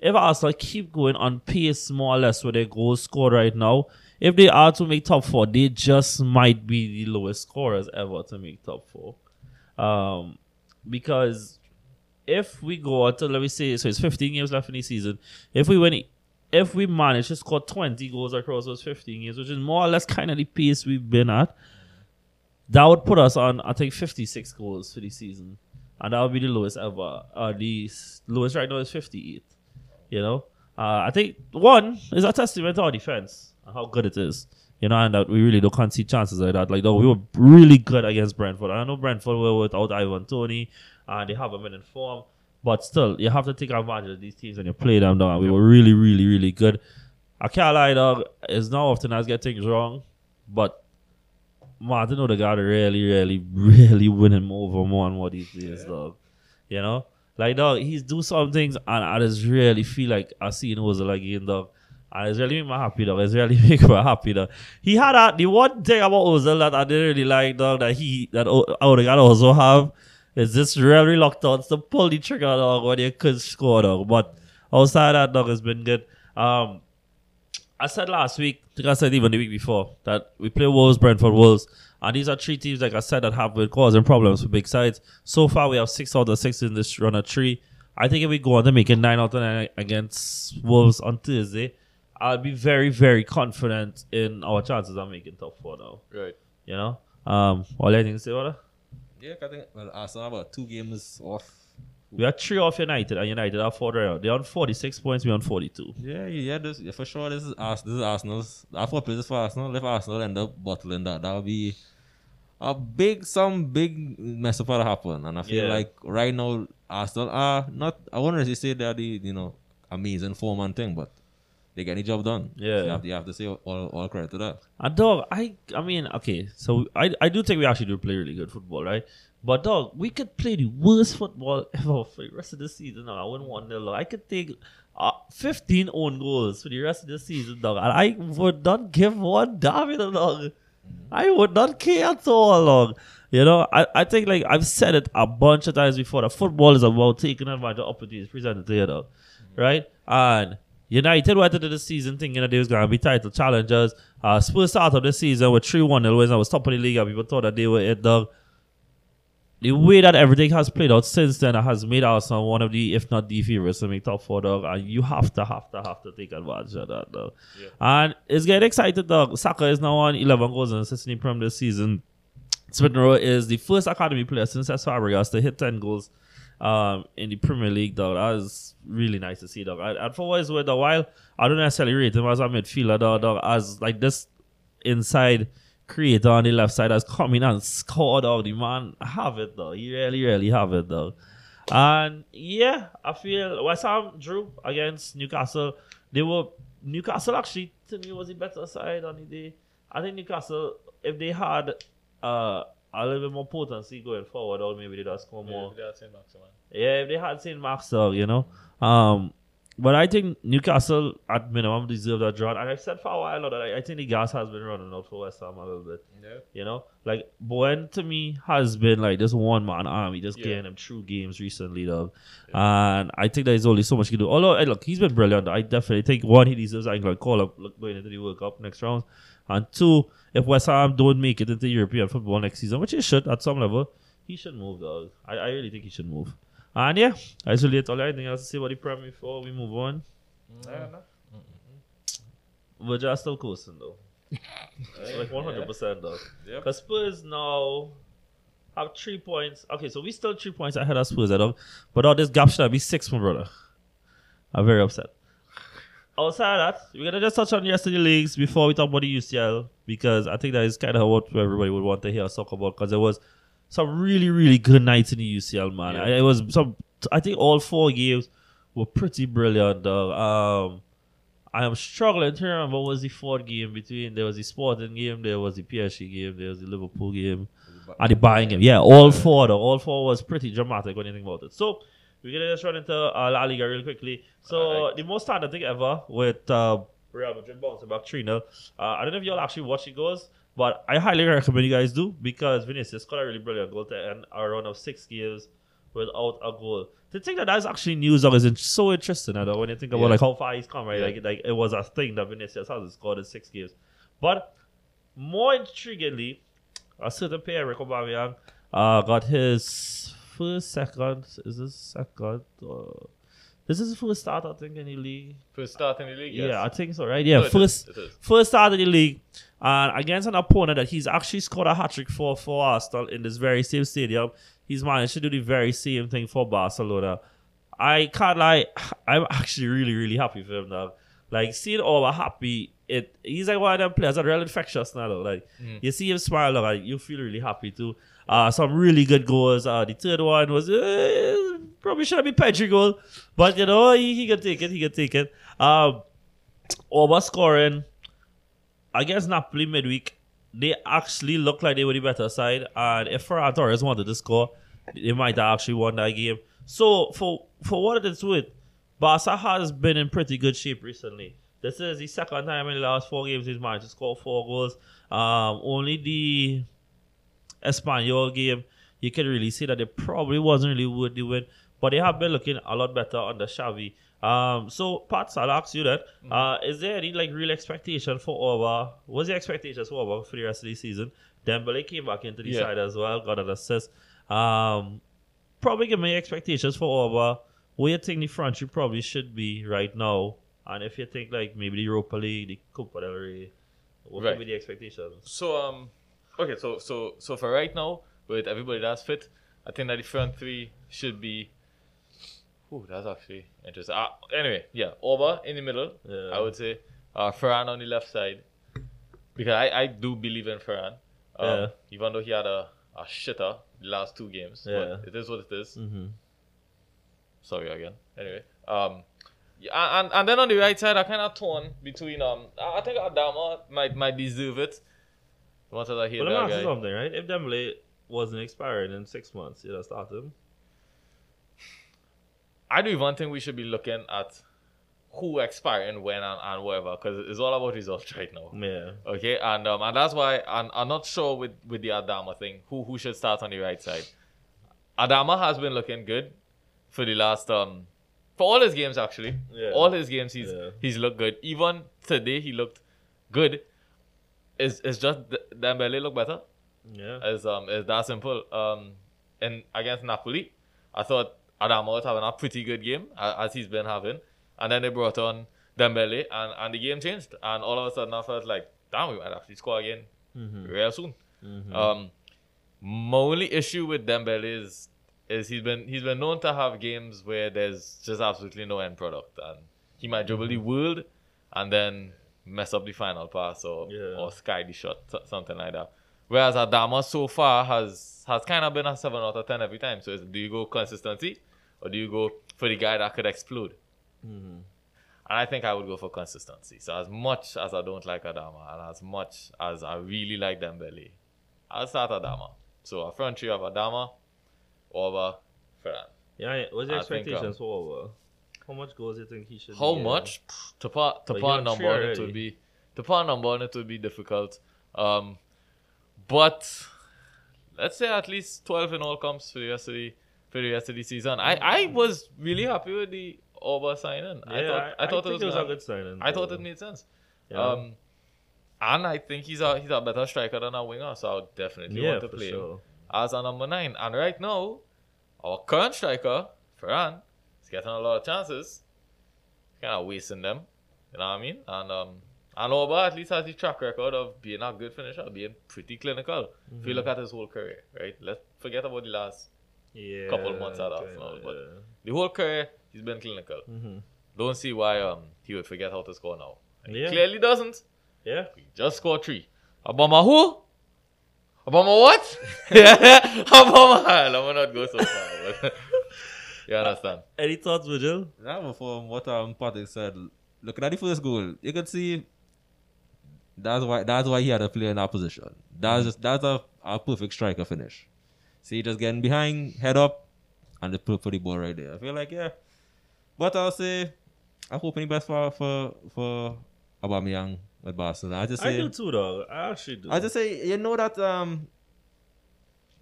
if Arsenal keep going on pace more or less with their goals score right now, if they are to make top four, they just might be the lowest scorers ever to make top four. Um, because if we go until let me say so it's 15 games left in the season. If we win if we manage to score 20 goals across those 15 games, which is more or less kind of the pace we've been at, that would put us on I think 56 goals for the season. And that would be the lowest ever. Uh, the lowest right now is 58. You know? Uh, I think one is a testament to our defense and how good it is. You know, and that we really don't concede chances like that. Like, though we were really good against Brentford. I know Brentford were without Ivan Toney, and they haven't been in form. But still, you have to take advantage of these teams when you play them down. We were really, really, really good. I can't lie, dog. It's not often I get things wrong, but Martin Odegaard really, really, really winning him over more and more these days, dog. You know? Like, dog, he's do some things, and I just really feel like I see him was like in dog. And it's really make me happy, dog. It's really make me happy, dog. He had a, the one thing about Ozil that I didn't really like, dog, that he, that Odegaard also have, is this real reluctance to pull the trigger, dog, when you could score, dog. But outside that, dog, has been good. Um, I said last week, I think I said even the week before, that we play Wolves, Brentford, Wolves. And these are three teams, like I said, that have been causing problems for big sides. So far, we have six out of six in this run of three. I think if we go on to make it nine out of nine against Wolves on Thursday, I'll be very, very confident in our chances of making top four now. Right. You know? Um, what do you think to say about that? Yeah, I think well, Arsenal about two games off. We are three off United, and United are four right out. They're on 46 points, we're on 42. Yeah, yeah, this, yeah, for sure. This is Ars- This is Arsenal's. I thought this for Arsenal. If Arsenal end up bottling that, that'll be a big, some big mess up to happen. And I feel Yeah. like right now Arsenal are not. I wouldn't really say they're the you know amazing form and thing, but they get the job done. Yeah. you have, you have to say all, all credit to that. And dog, I I mean, okay, so I I do think we actually do play really good football, right? But dog, we could play the worst football ever for the rest of the season. Now I wouldn't want nil. I could take uh, 15 own goals for the rest of the season, dog, and I would not give one damn it, dog. I would not care at all, dog. You know, I, I think like I've said it a bunch of times before that football is about taking advantage of opportunities presented to you, dog. Right? And United went into the season thinking that they was gonna be title challengers. Uh Spurs started the season with 3 1 nil wins and was top of the league and people thought that they were it dog. The way that everything has played out since then has made Arsenal one of the, if not the favorites to make top four, dog. And you have to, have to, have to take advantage of that, dog. And it's getting excited, dog. Saka is now on 11 goals and assists in the Prem this season. Rowe is the first academy player since Cesc Fabregas to hit 10 goals um, in the Premier League, dog. That is really nice to see, dog. And, and for what it's worth, a while, I don't necessarily rate him as a midfielder, dog, dog as like this inside creator on the left side has come in and scored, dog. The man have it, though. He really, really have it, though. And yeah, I feel West Ham drew against Newcastle. They were Newcastle actually to me was the better side on the day. I think Newcastle, if they had uh, a little bit more potency going forward, or maybe they'd have scored more. Yeah, that's it, maximum. Yeah, if they had St. Max, you know. Um, but I think Newcastle at minimum deserve that draw. And I've said for a while now that I, I think the gas has been running out for West Ham a little bit. Yeah. You know, like Bowen to me has been like this one man army, just Yeah. getting them true games recently, though. And I think there's only so much he can do. Although, hey, look, he's been brilliant. I definitely think one, he deserves an England call up look, going into the World Cup next round. And two, if West Ham don't make it into European football next season, which he should at some level, he should move, though. I, I really think he should move. And yeah, I should let all anything else to say about the Premier before we move on. Mm. Yeah, no. We're just still coasting though. like one hundred percent though. Yep. Because Spurs now have three points. Okay, so we still three points ahead of Spurs, I don't. But all this gap should be six, my brother. I'm very upset. Outside of that, we're gonna just touch on the rest of the leagues before we talk about the UCL because I think that is kind of what everybody would want to hear us talk about because there was some really really good nights in the UCL, man. Yeah. I- It was some. I think all four games were pretty brilliant, dog. Um, I am struggling to remember what was the fourth game between. There was the Sporting game, there was the PSG game, there was the Liverpool game, and the Bayern game. Yeah, all four though. All four was pretty dramatic when you think about it. So we're gonna just run into uh, La Liga real quickly. So Alright. the most standard thing ever with uh, Real Madrid bouncing back 3 0. Uh, I don't know if y'all actually watch it goes, but I highly recommend you guys do because Vinicius scored a really brilliant goal to end a run of six games without a goal. The thing that that's actually news dog is so interesting I know, when you think about Yeah. like how far he's come, right? Yeah. Like, like it was a thing that Vinicius hasn't scored in six games. But more intriguingly, a certain player, Rico Aubameyang, uh, got his first, second, is this second? Uh, this is first start, I think, in the league. First start in the league, yes. Yeah, I think so, right? Yeah, No, first is, first start in the league, and against an opponent that he's actually scored a hat trick for for Arsenal in this very same stadium. He's managed to do the very same thing for Barcelona. I can't lie, I'm actually really, really happy for him now. Like seeing Auba happy, it he's like one of them players that are real infectious now. Though. Like you see him smile, like you feel really happy too. Uh, some really good goals. Uh, the third one was uh, probably should have been Pedri goal, but you know he, he can take it. He can take it. Um, Auba scoring against Napoli midweek. They actually looked like they were the better side, and if Ferran Torres wanted to score, they might have actually won that game. So for for what it is Barca has been in pretty good shape recently. This is the second time in the last four games he's managed to score four goals. Um, only the Espanyol game, you can really see that it probably wasn't really worth the win, but they have been looking a lot better under Xavi. Um, so Pat, I'll ask you that: uh, is there any like real expectation for Auba? What's the expectations for Auba for the rest of the season? Dembele came back into the Yeah. side as well, got an assist. Um, probably give me expectations for Auba. Where you think the front you probably should be right now, and if you think like maybe the Europa League, the Copa del Rey, what Right. could be the expectations? So um, okay, so so so for right now, with everybody that's fit, I think that the front three should be. Ooh, that's actually interesting. Uh, anyway, yeah, Auba in the middle. Yeah. I would say uh, Ferran on the left side, because I, I do believe in Ferran. Um, Yeah. Even though he had a, a shitter the last two games, Yeah. but it is what it is. Mm-hmm. Sorry again. Anyway, um, yeah, and and then on the right side, I kind of torn between um, I I think Adama might might deserve it. Once I hear But let me that ask you something, right? If Dembele wasn't expiring in six months, you'd have started him. I do even think we should be looking at who expiring when and, and whatever because it's all about results right now. Yeah. Okay, and um, and that's why I'm, I'm not sure with with the Adama thing who who should start on the right side. Adama has been looking good for the last um for all his games actually. Yeah. All his games he's Yeah. he's looked good. Even today he looked good. It's, it's just Dembele look better. Yeah. It's um it's that simple. Um, and against Napoli, I thought Adama was having a pretty good game as he's been having, and then they brought on Dembele, and and the game changed, and all of a sudden I felt like, damn, we might actually score again Mm-hmm. real soon. Um, my only issue with Dembele is is he's been he's been known to have games where there's just absolutely no end product, and he might dribble the world and then mess up the final pass or Yeah. or sky the shot, so- something like that. Whereas Adama so far has has kind of been a seven out of ten every time. So do you go consistency or do you go for the guy that could explode? Mm-hmm. And I think I would go for consistency. So as much as I don't like Adama and as much as I really like Dembele, I'll start Adama. So a front three of Adama over for that. Yeah. What's your I think, expectations um, for Auba? How much goals do you think he should? How be, uh, much? Pff, To put to a number on it would be to a number on it would be difficult. Um, but let's say at least twelve in all comes for the rest of the for the rest of the season. I, I was really happy with the Auba signing. I Yeah, thought I, thought think it was, a gonna- good signing. I thought it made sense. yeah. Um, and I think he's a he's a better striker than a winger, so I would definitely yeah, want to play him sure. as a number nine. And right now, our current striker, Ferran, is getting a lot of chances. Kind of wasting them. You know what I mean? And um, at least has the track record of being a good finisher, being pretty clinical. If you look at his whole career, right? Let's forget about the last Yeah. couple months out of kinda, now, but- yeah. the whole career. He's been clinical. Mhm. Don't see why um he would forget how to score now. And he clearly doesn't. Yeah. He just scored three. Obama who? Obama what? Obama. Let me not go so far. But you understand? Any thoughts, Virgil? Now, from what um, Patrick said, looking at the first goal, you can see that's why that's why he had to play in that position. That's just that's a, a perfect striker finish. See, just getting behind, head up, and the put for the ball right there. I feel like yeah, but I'll say I'm hoping the best for for for Aubameyang with Barcelona. I just say, I do too, dog. I actually do. I just say you know that um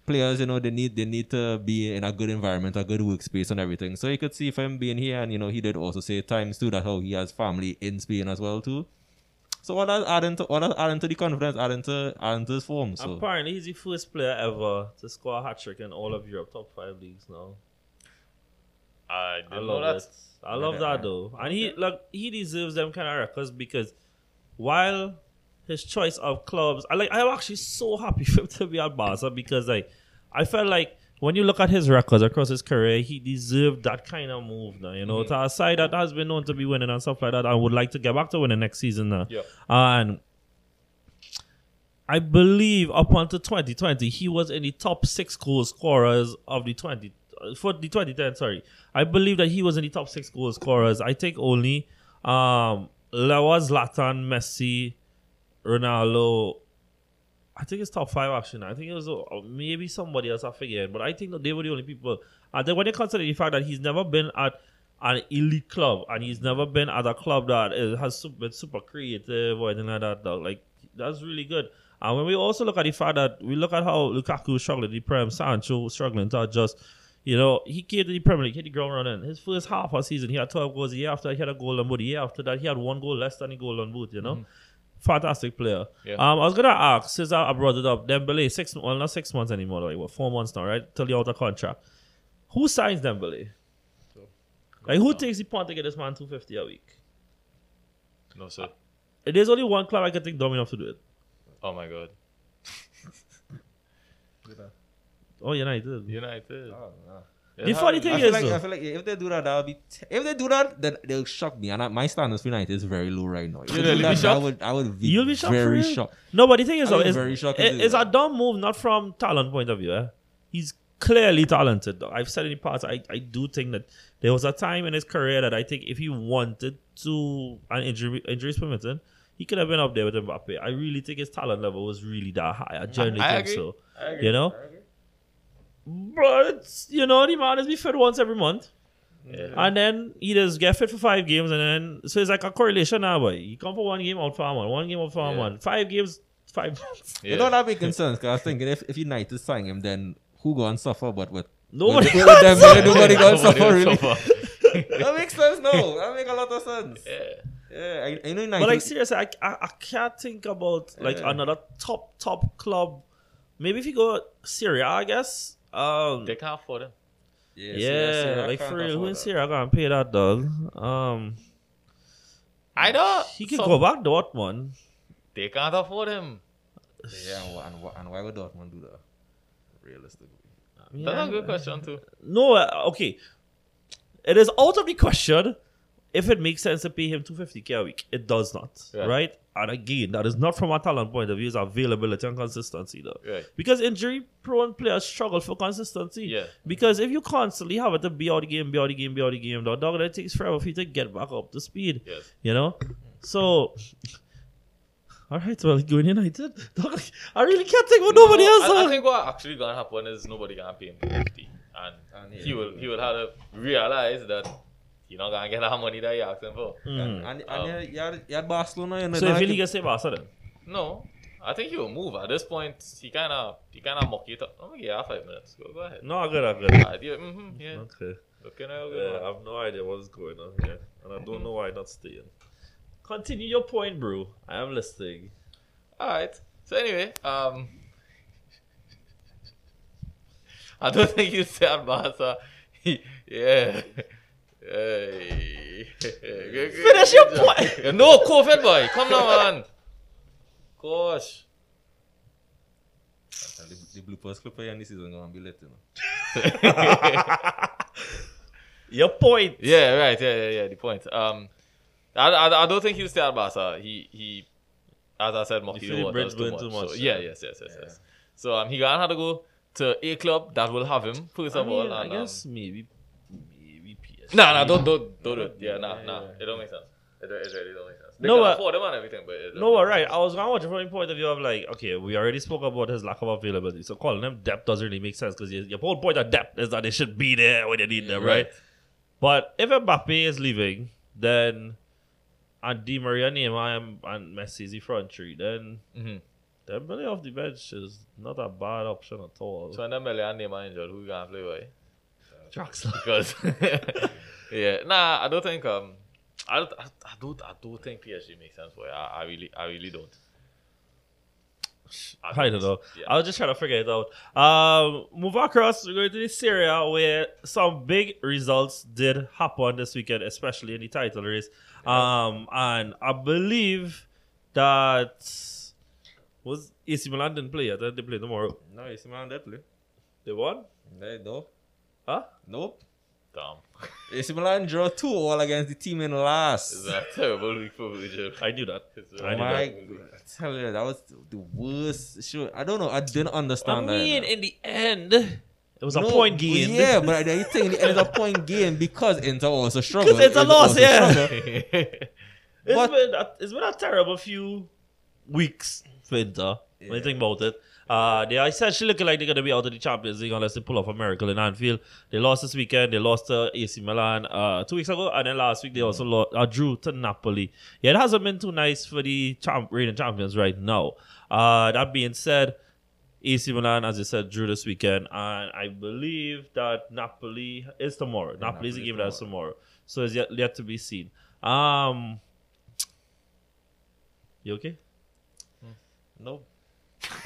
players you know they need they need to be in a good environment, a good workspace and everything. So you could see if him being here and you know he did also say times too that how he has family in Spain as well too. So all that adding to all that adding to the confidence, adding to adding to his form. So Apparently, he's the first player ever to score a hat trick in all of Europe top five leagues now. I I love that. it. I love that though, and he like he deserves them kind of records because while his choice of clubs, I like I'm actually so happy for him to be at Barca because like I felt like when you look at his records across his career, he deserved that kind of move now. You know, to a side that has been known to be winning and stuff like that, I would like to get back to winning next season now. Yeah. And I believe up until 2020, he was in the top six goal scorers of the 20 uh, for the 2010. Sorry, I believe that he was in the top six goal scorers. I think only um was Zlatan, Messi, Ronaldo. I think it's top five actually. I think it was uh, maybe somebody else I forget, but I think that they were the only people. And then when you consider the fact that he's never been at an elite club and he's never been at a club that is, has su- been super creative or anything like that, dog, like that's really good. And when we also look at the fact that we look at how Lukaku struggled in the Prem, Sancho struggling to adjust. You know, he came to the Premier League, hit the ground running. His first half of season, he had 12 goals. The year after, he had a golden boot. The year after that, he had one goal less than the golden boot, you know? Fantastic player. Yeah. Um, I was going to ask, since I brought it up, Dembele, six, well, not six months anymore, like, what, four months now, right? Till the out of contract. Who signs Dembele? Like, who takes the point to get this man 250 a week? No, sir. There's only one club I can think dumb enough to do it. Oh my God. Oh, United. United. Oh, no. Yeah, The how- funny I thing feel is, like though, I feel like if they do that, that'll be. T- if they do that, then they'll shock me. And I, my standards for United is very low right now. If You they really do be that, I shocked? would. I would be. You'll be shocked for Very shocked. No, but the thing is, I though, it's, very shocked it- it's a dumb move, not from talent point of view. Eh? He's clearly talented. Though. I've said in the past, I, I do think that there was a time in his career that I think if he wanted to, and injury, injuries permitting, he could have been up there with Mbappe. I really think his talent level was really that high. I genuinely I think agree. so. I agree. You know? But, you know, the man has be fit once every month. Yeah. And then he just get fit for five games, and then so it's like a correlation now, boy. He come for one game out for one, one game out for Yeah. one, five games, five months. Yeah. You know that make sense because I was thinking if if United sign him, then who go and suffer? But with Nobody with, with them, else. nobody go and Nobody suffer. Really, suffer. that makes sense. No, that make a lot of sense. yeah. Yeah, I, I know United. But like seriously, I, I, I can't think about like Yeah. another top top club. Maybe if you go Serie A, I guess. Um, They can't afford him. yeah, yeah, Serie A- Syria like can't for real, who afford in that. Serie A gonna pay that dog? Um, I know. he can some- go back Dortmund. They can't afford him. Yeah, and, and, and why would Dortmund do that? Realistically. That's a good question too. No, uh, okay. It is out of the question if it makes sense to pay him 250k a week. It does not, Yeah. right? And again, that is not from a talent point of view, it's availability and consistency, though. Right. Because injury prone players struggle for consistency. Yeah. Because if you constantly have it to be out the game, be out the game, be out the game, dog, dog, it takes forever for you to get back up to speed. Yes. You know? So, all right, well, going United. Dog, I really can't think of nobody else. I, dog. I think what actually gonna happen is nobody gonna pay him 250, and And he yeah. will he will have to realize that he not gonna get that money that he asking for. Mm. And, and, Um, yeah, you, had, you had Barcelona. You know, So now if I he can- gets say Barca then? No, I think he will move at this point. He kind of he kind of mock it up. Oh yeah, five minutes. Go go ahead. No, I good, I good. Yeah, mm-hmm, yeah. Okay. Okay, now Yeah, go I have no idea what's going on here. And I don't know why not staying. Continue your point, bro. I am listening. All right. So anyway, um, I don't think you said Barca. yeah. Hey. Finish your point. No, COVID boy. Come now, man. Gosh. And the, the Blue Pulse Clipper in this season going to be lit, you know. Your point. Yeah, right. Yeah, yeah, yeah. The point. Um, I, I, I don't think he'll stay at Barca. He, he, as I said, feel Mokito was too much. too much, yeah, yeah. yes, yes, yes, yes. So um, he gonna have to go to a club that will have him first I, of mean, all. I guess um, maybe, maybe PSG. Nah, nah, don't, don't, don't do it. Yeah, nah, Yeah, nah. It don't make sense. It, don't- it really don't make sense. They No, can but- afford him and everything, but it No, but right. I was going to watch it from the point of view of like, okay, we already spoke about his lack of availability. So calling them depth doesn't really make sense because your, your whole point of depth is that they should be there when you need them, right? Right. But if Mbappe is leaving, then and Di Maria, Neymar, and, and Messi is the front three, then Mhm. Dembele off the bench is not a bad option at all. So when Dembele and Neymar injured, who gonna play boy? Draxler. Because yeah, nah, I don't think um, I don't, I, I don't, I don't think PSG makes sense boy. I, I really, I really don't. I don't know. Yeah. I was just trying to figure it out. Um, move across. We're going to the Serie A where some big results did happen this weekend, especially in the title race. Um, and I believe that was AC Milan didn't play yet. They play tomorrow. No, you see, man, that play. They won. Hey, nope. Huh? Nope. Damn. AC Milan draw 2 all against the team in last. It's a terrible week for Virgil. I knew that. It's a I knew My, terrible week. I tell you, that was the worst. Sure, I don't know. I didn't understand that. I mean, that. in the end, it was a point game. Yeah, but I think it ended up point game because Inter also struggled. Because it's a loss, yeah. struggled. It's But- been a, it's been a terrible few weeks for Inter. When you think about it, uh, they are essentially looking like they're going to be out of the Champions League unless they pull off a miracle in Anfield. They lost this weekend. They lost to AC Milan uh, two weeks ago, and then last week they also lost, uh, drew to Napoli. Yeah, it hasn't been too nice for the champ- reigning champions right now. Uh, that being said, AC Milan, as I said, drew this weekend, and I believe that Napoli is tomorrow. Napoli is a game that's tomorrow, so it's yet, yet to be seen. Um, you okay? Nope.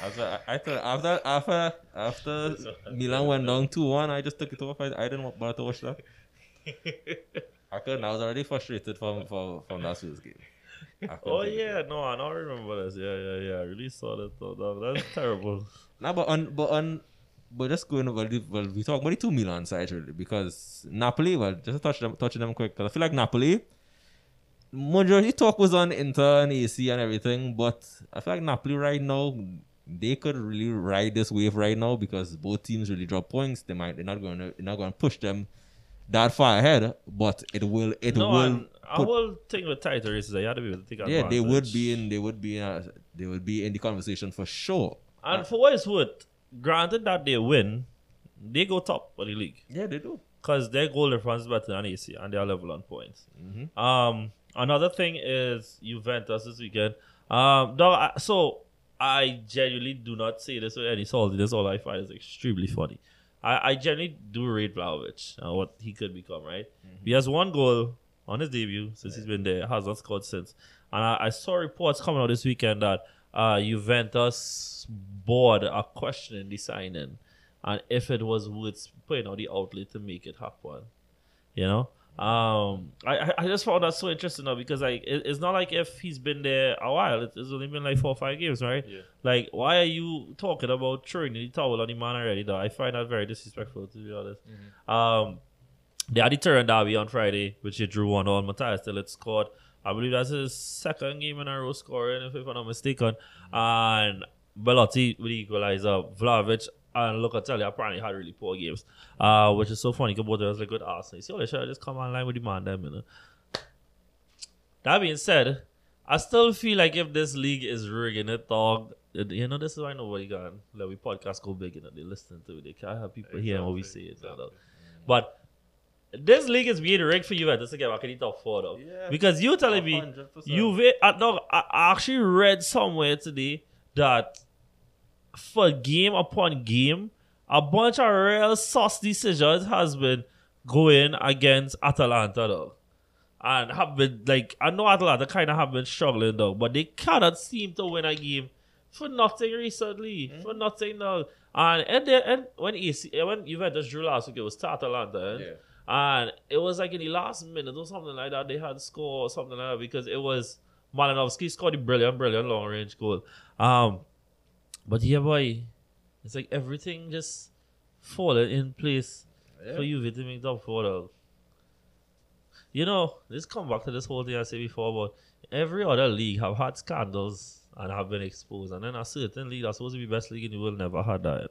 After thought after after after Milan went down two one, I just took it off. I, I didn't want bother to watch that. I couldn't. I was already frustrated from from from last week's game. Oh yeah, no, I don't remember this. Yeah, yeah, yeah. I really saw that. though. That- That's terrible. Nah, but on but on but just going well, the- well we talk about the two Milan sides really because Napoli. Well, just to touch them touching them quick because I feel like Napoli. Majority talk was on Inter and AC and everything, but I feel like Napoli right now they could really ride this wave right now because both teams really drop points. They might they're not going to they're not going to push them that far ahead, but it will it no, will and I put- will think with tighter races. I had to be able to take yeah they would be in they would be in a, they would be in the conversation for sure. And for what it's worth, granted that they win, they go top of the league Yeah, they do. because their goal difference is better than AC and they are level on points. Mm-hmm. Um, another thing is Juventus this weekend. Um, so I genuinely do not say this with any saltiness. All I find is extremely funny. I, I genuinely do rate Vlahovic and what he could become. Right, he has one goal on his debut since he's been there. Has not scored since. And I, I saw reports coming out this weekend that uh, Juventus board are questioning the signing and if it was worth putting out the outlet to make it happen. You know, um, I I- just found that so interesting though because like it, it's not like if he's been there a while. It, it's only been like four or five games, right? Yeah. Like, why are you talking about throwing the towel on the man already? Though I find that very disrespectful to be honest. Um, they had the Turin derby on Friday, which he drew one all. Matthias still had scored. I believe that's his second game in a row scoring, if, I'm not mistaken. And Belotti with the equalizer, Vlahovic and Locatelli apparently had really poor games, uh, which is so funny because both of us like good Arsenal. You see, all they should have just come online with the man them, you know. That being said, I still feel like if this league is rigging it, dog, you know, this is why nobody got like we podcast go big, you know, they listen to it. They can't have people hearing what we say. Exactly, you know. But this league is being rigged for you at this again. I can eat top four though. Yeah, because you telling me 100%. Juve. Uh, no, I I actually read somewhere today that for game upon game, a bunch of real sauce decisions has been going against Atalanta though. And have been like I know Atalanta kind of have been struggling though, but they cannot seem to win a game for nothing recently. For nothing now. And and, then, and when AC when Juventus drew last week, it was to Atalanta. eh? Yeah. And it was like in the last minute or something like that, they had score or something like that because it was Malinovsky scored a brilliant, brilliant long range goal. Um, but yeah, boy, it's like everything just falling in place for you to make top four. though. You know, let's come back to this whole thing I said before about every other league have had scandals and have been exposed, and then a certain league that's supposed to be best league in the world never had that.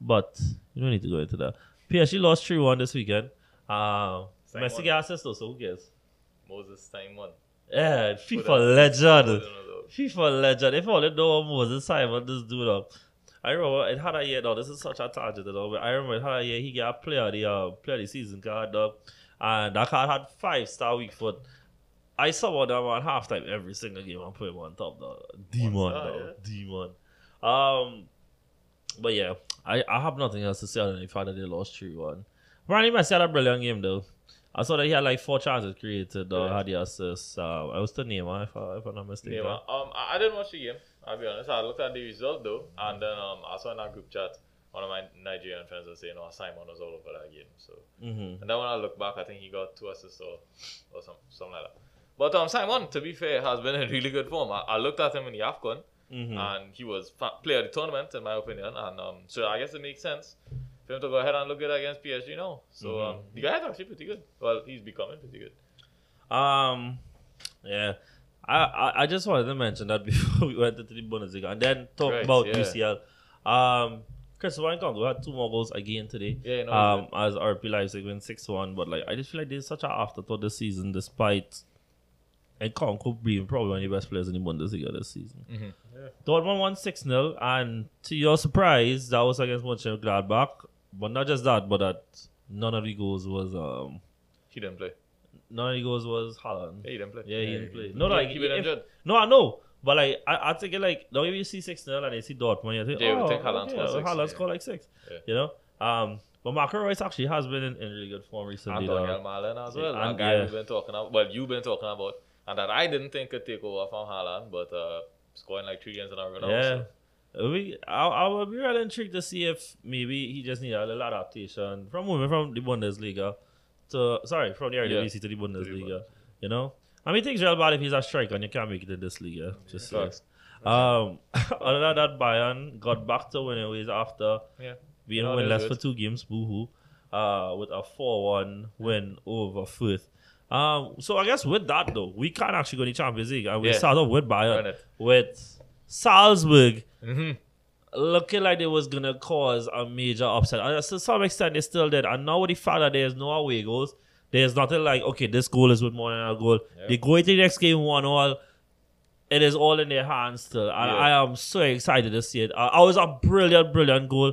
But you don't need to go into that. PSG lost 3 1 this weekend. Uh, Messi one. got assist though, so who cares? Moses Simon. Yeah, FIFA that- legend. put it the- FIFA legend. If only know Moses Simon this dude up. I remember it had a year though. This is such a tangent though. But I remember it had a year he got a player the uh, player of the season card dog. And that card had five star weak foot. I saw them on halftime every single game and put him on top dog. Demon star, dog. Demon. Um but yeah, I, I have nothing else to say other than the fact that they lost 3 1. Ronnie Messi had a brilliant game though. I saw that he had like four chances created though, Yeah. had the assists. Uh, I was the name, if, I, if I'm not mistaken. Yeah. Um, I, I didn't watch the game. I'll be honest. I looked at the result though, and then um, I saw in our group chat one of my Nigerian friends was saying, "Oh, Simon was all over that game." So, Mm-hmm. and then when I look back, I think he got two assists or, or some, something like that. But um, Simon, to be fair, has been in really good form. I, I looked at him in the Afcon, Mm-hmm. and he was fa- player of the tournament in my opinion. And um, so I guess it makes sense for him to go ahead and look good against PSG now. So Mm-hmm. um, the guy's actually pretty good. Well, he's becoming pretty good. Um, yeah. I, I, I just wanted to mention that before we went into the Bundesliga and then talk Right, about yeah. UCL. Um, Christopher Nkunku had two more goals again today. Yeah, no, um, as RB Leipzig win six one, but like I just feel like there's such an afterthought this season, despite Nkunku being probably one of the best players in the Bundesliga this season. Mm-hmm. Dortmund won 6 0, and to your surprise, that was against Mönchengladbach. But not just that, but that none of the goals was um He didn't play. none of the goals was Haaland. Yeah, he didn't play. Yeah, he didn't play. No, like he been if- injured. no, I know, but like I, I think it like now if you see six 0 and you see Dortmund, you think Yeah, you oh, think Haaland okay, scored so six, Haaland yeah. scored like six. Yeah. You know, um, but Marco Reus actually has been in, in really good form recently. Donyell Malen as well. Yeah, and- guy yeah. we've been talking about. Well, you've been talking about, and that I didn't think could take over from Haaland, but uh, scoring like three games in a row now. Yeah. so- We, I, I would be really intrigued to see if maybe he just need a little adaptation from moving from the Bundesliga to sorry from the Eredivisie to the Bundesliga. You know, I mean, things real bad if he's a striker and you can't make it in this league. Yeah? Just. Facts. Um, other than that, Bayern got back to winning ways after Yeah. being No, winless for two games. Boohoo, uh, with a four-one win over Fürth. Um, so I guess with that though, we can't actually go to the Champions League, and we Yeah. start off with Bayern with Salzburg Mhm. looking like they was gonna cause a major upset. And to some extent, they still did. And now with the fact that there's no away goals, there's nothing like okay, this goal is with more than a goal. They go into the next game one all. It is all in their hands still, and Yeah. I am so excited to see it. Uh, I was a brilliant, brilliant goal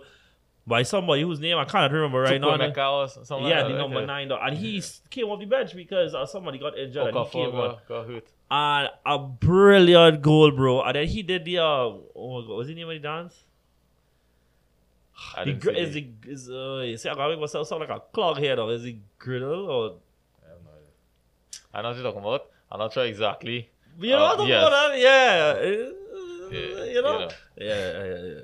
by somebody whose name I can't remember right now. Or something yeah, like the number right? nine, though. and he s- came off the bench because uh, somebody got injured and he came on got, got hurt. and a brilliant goal, bro. And then he did the uh, oh my god, what's the name of the dance? I The gr- is the is uh, you see, I gotta make myself sound like a clog here though. Is it griddle or I have no idea. I know what you're talking about. I'm not sure exactly. you know Uh, what I'm yes. about? Yeah, Yeah, you know, you know. yeah, yeah, yeah,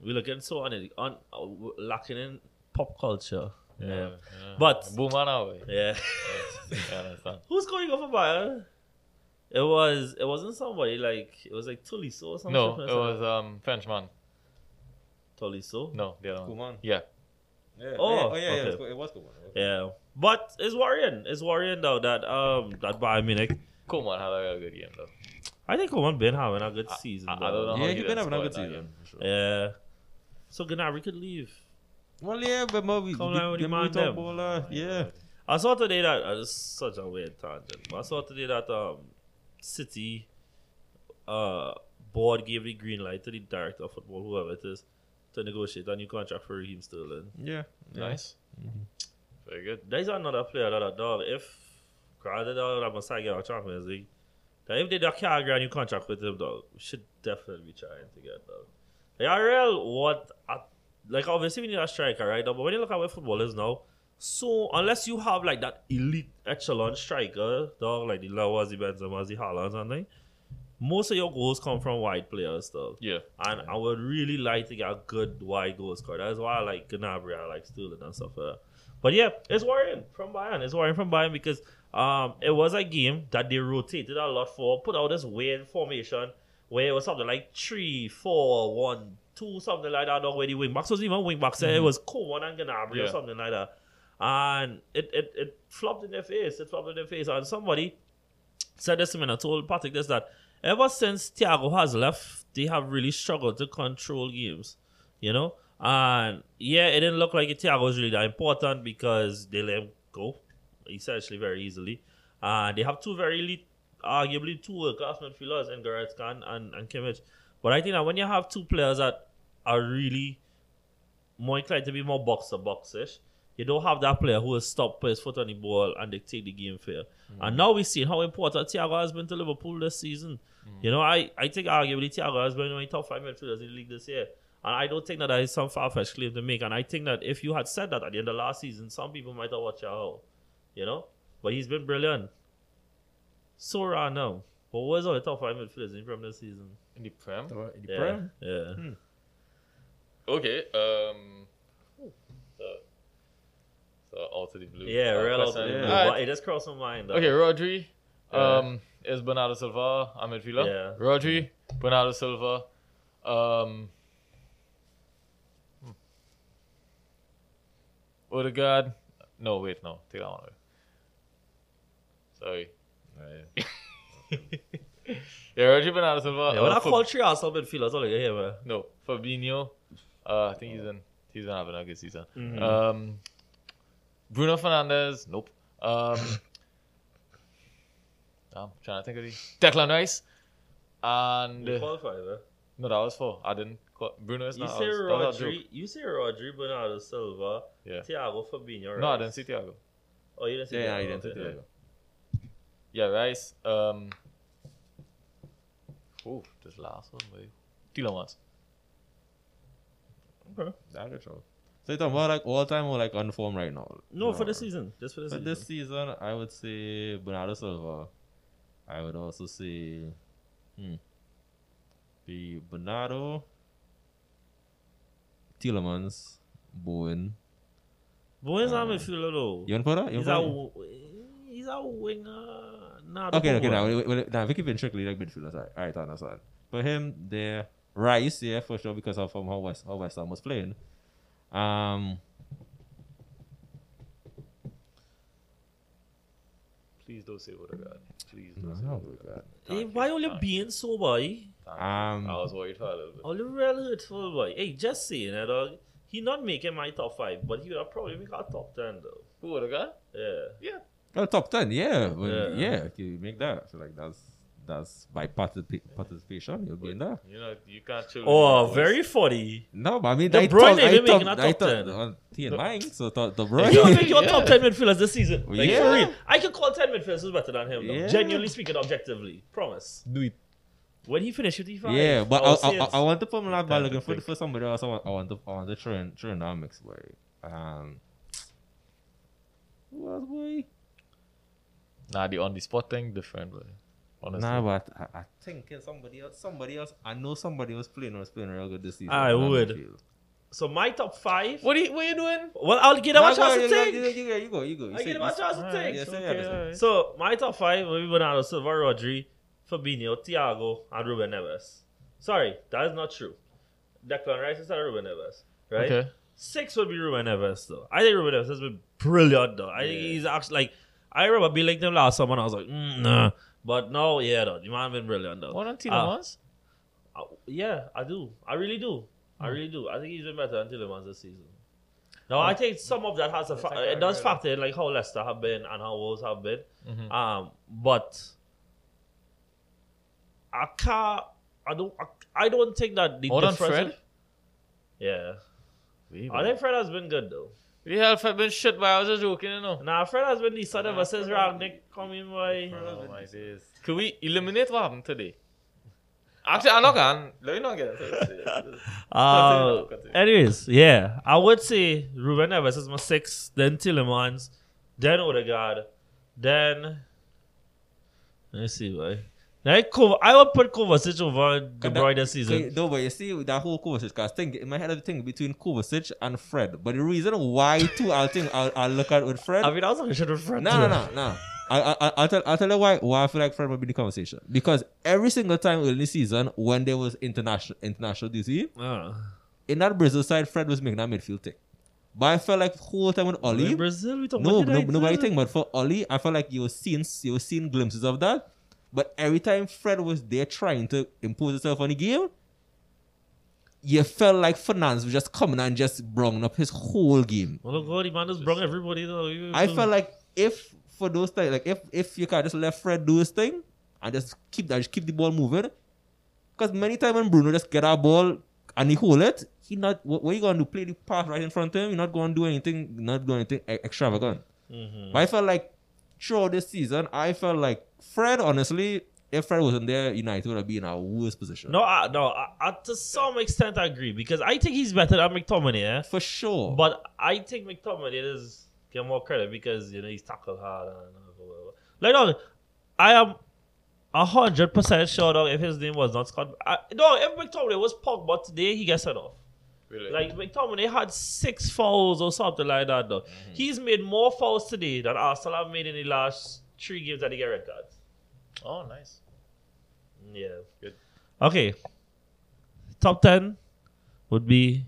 yeah, yeah. We looking so on, on uh, lacking in pop culture. Yeah, But- boom on our way. yeah. I. Who's going off for Bayern? It was it wasn't somebody like it was like Tolisso or something. No, it was um Frenchman. Tolisso. No, the other one. Coman. Yeah. Yeah. Oh, yeah, oh yeah, yeah, okay. it was- it was Coman. It was Yeah, but it's worrying. It's worrying though that um that Bayern Munich. Coman had a good game though. I think Coman been having a good season. I, I though. don't know how Yeah, he he didn't been having a good season. game, sure. Yeah. So Gnabry could leave. Well, yeah, but maybe Come the- on with the the man Muay Thai them. baller, yeah. I saw today that uh, this is such a weird tangent. But I saw today that um City uh board gave the green light to the director of football, whoever it is, to negotiate a new contract for Raheem Sterling. Yeah. yeah. Nice. Very good. There's another player that I dog. If granted that I'm gonna get a Champions League, that if they don't can't get a new contract with him, dog, we should definitely be trying to get dog. Real what I, like obviously we need a striker, right? But when you look at where football is now, so unless you have like that elite echelon striker, dog, like the Lawaz, the Benzema, the Haaland, and thing, most of your goals come from wide players, dog. Yeah. And I would really like to get a good wide goal scorer. That's why I like Gnabry, I like Sterling and stuff like that. But yeah, it's worrying from Bayern. It's worrying from Bayern because um it was a game that they rotated a lot for, put out this weird formation where it was something like three, four, one, two, something like that, dog, where the wing backs was even wing backs. It mm-hmm. was Coman and Gnabry or Yeah. something like that. And it, it, it flopped in their face. It flopped in their face. And somebody said this to me and I told Patrick this that ever since Thiago has left, they have really struggled to control games. You know? And yeah, it didn't look like Thiago was really that important because they let him go essentially very easily. And they have two very elite, arguably two world class midfielders in Goretzka and, and, and Kimmich. But I think that when you have two players that are really more inclined to be more box to box ish, you don't have that player who will stop, put his foot on the ball, and dictate the game for you. Mm. And now we've seen how important Thiago has been to Liverpool this season. Mm. You know, I, I think arguably Thiago has been one of the top five midfielders in the league this year. And I don't think that that is some far fetched claim to make. And I think that if you had said that at the end of last season, some people might have watched you out. You know? But he's been brilliant. So right now. But what was all the top five midfielders in from this season? In the Prem. In the Yeah. Prem? Yeah. Okay. Um. So, so out of the blue. Yeah, Uh, real out of the blue. Alright. But it just crossed my mind. though. Okay, Rodri. Yeah. Um, is Bernardo Silva a midfielder? Yeah. Rodri, Bernardo Silva. Um, hmm. Odegaard. No, wait, no. Take that one away. Sorry. Yeah, Roger Bernardo Silva. Yeah, when uh, I Fab- call three Arsenal midfielders, all I hear, man. No, Fabinho. Uh, I think he's in. He's in having a good season. Mhm. Um, Bruno Fernandes. Nope. Um, I'm trying to think of the Declan Rice. And You qualify, man. no, that was four. I didn't. Call, Bruno is You not. say that was- that was a joke. Rodri, you say Rodri, Bernardo Silva, Yeah. Thiago Fabinho, No, I didn't see Thiago. Oh, you didn't say Yeah, Thiago, I didn't say okay. Thiago. Yeah, Rice. Um. Oh, this last one, wait. Tielemans. Okay. That good show. So you're talking about like all time or like on form right now? No, for the season. Just for the For season. this season, I would say Bernardo Silva. I would also say, hmm, be Bernardo, Tielemans, Bowen. Bowen's not Uh, midfielder though. You want to put that? You He's wanna a put w- he's a winger. Nah, that? Okay, okay, now, now. well, well, now, we keep it strictly like midfielders. All right, all right, I understand. For him, there, Rice, yeah, for sure, because of um, how West, how West Ham was playing. Um, Please don't say Odegaard. Please don't say no, Odegaard. Hey, why only Fine. being so boy? Um, I was worried for a little bit. Only real hurtful boy. Hey, just saying that dog. He not making my top five, but he would probably make our top ten though. Who Odegaard? Yeah. Yeah. Well, top ten, yeah, well, Yeah. yeah. If you make that, I feel like that's that's by participa- participation, you'll be in there. You know, you can't chill. Oh, very funny. No, but I mean, De I Bruyne thought, I even making thought, a I top thought, 10. uh, he and mine, so thought the He you'll make your Yeah. top ten midfielders this season. Like Yeah. for real. I can call ten midfielders who's better than him. Though. Yeah. Genuinely speaking, objectively, promise. Do it. When he finished 55. Yeah, but I, I, I, I want to put my last by looking for, think. for somebody else. I want, I want to, I want to throw in, throw in that mix, boy. Um, who else, boy? Nah, the on the spot thing different, but honestly. Nah, but I, I think it's somebody else. Somebody else. I know somebody was playing was playing real good this season. I would. So my top five. What are you, what are you doing? Well, I'll give them Nah, a chance to you, think. you, go, you go. You I say- give them a chance to Alright, think. yeah, it's okay, everything. So my top five will be Bernardo Silva, Rodri, Fabinho, Thiago, and Ruben Neves. Sorry, that is not true. Declan Rice is not Ruben Neves, right? Okay. Six would be Ruben Neves though. I think Ruben Neves has been brilliant though. I think Yeah. he's actually like I remember being like them last summer and I was like, mm, nah. But no, yeah, though. The man been brilliant though. What on Uh, Tielemans? uh, yeah, I do. I really do. I really do. I think he's been better than Tielemans this season. No, I think some of that has a fa- it does factor in like how Leicester have been and how Wolves have been. Mhm. Um, but I can't. I don't. I, I don't think that the More than difference. Fred? Yeah, I think Fred has been good though. The hell Fred been shit, but I was just joking, you know. Nah, Fred has been decent ever since Rangnick come in by. Oh my days. Could we eliminate what happened today? Actually, I'm not going. Let me not get into it. Uh, Continue, continue. anyways, yeah, I would say Ruben Neves is my six, then Tielemans, then Odegaard, then let me see, boy. Then Kov- I would put Kovacic over De Bruyne this season. no, but you see that whole Kovacic, because I think in my head I think between Kovacic and Fred. But the reason why too, I'll think I'll, I'll look at with Fred. I mean, I was like, should have Fred. No, no, no, no. I, I, I'll, tell, I'll tell you why, why I feel like Fred would be the conversation. Because every single time in the season, when there was international international duty, Uh, in that Brazil side, Fred was making that midfield thing. But I felt like the whole time with in Oli, Brazil, we talk no, about no, nobody think, but for Oli, I felt like you were seeing, you were seeing glimpses of that. But every time Fred was there trying to impose himself on the game, you felt like Fernandes was just coming and just bringing up his whole game. Well, God, the man just brought everybody though. I felt like if for those things, like if if you can just let Fred do his thing and just keep that, just keep the ball moving. Because many times when Bruno just get our ball and he hold it, he not what, what you gonna do? Play the pass right in front of him. You're not gonna do anything, not do anything extravagant. Mhm. But I felt like throughout this season, I felt like Fred. Honestly, if Fred wasn't there, United would have been in a worse position. No, I, no, I, I, to some extent I agree because I think he's better than McTominay. Yeah? for sure. But I think McTominay is get more credit because you know he's tackled hard and whatever. Like no, I am a hundred percent sure though if his name was not Scott. I, no, if McTominay was Pogba today, he gets sent off. Really? Like McTominay had six fouls or something like that though. Mm-hmm. He's made more fouls today than Arsenal have made in the last three games that he get red cards. Oh, nice. Yeah. Good. Okay. Top ten would be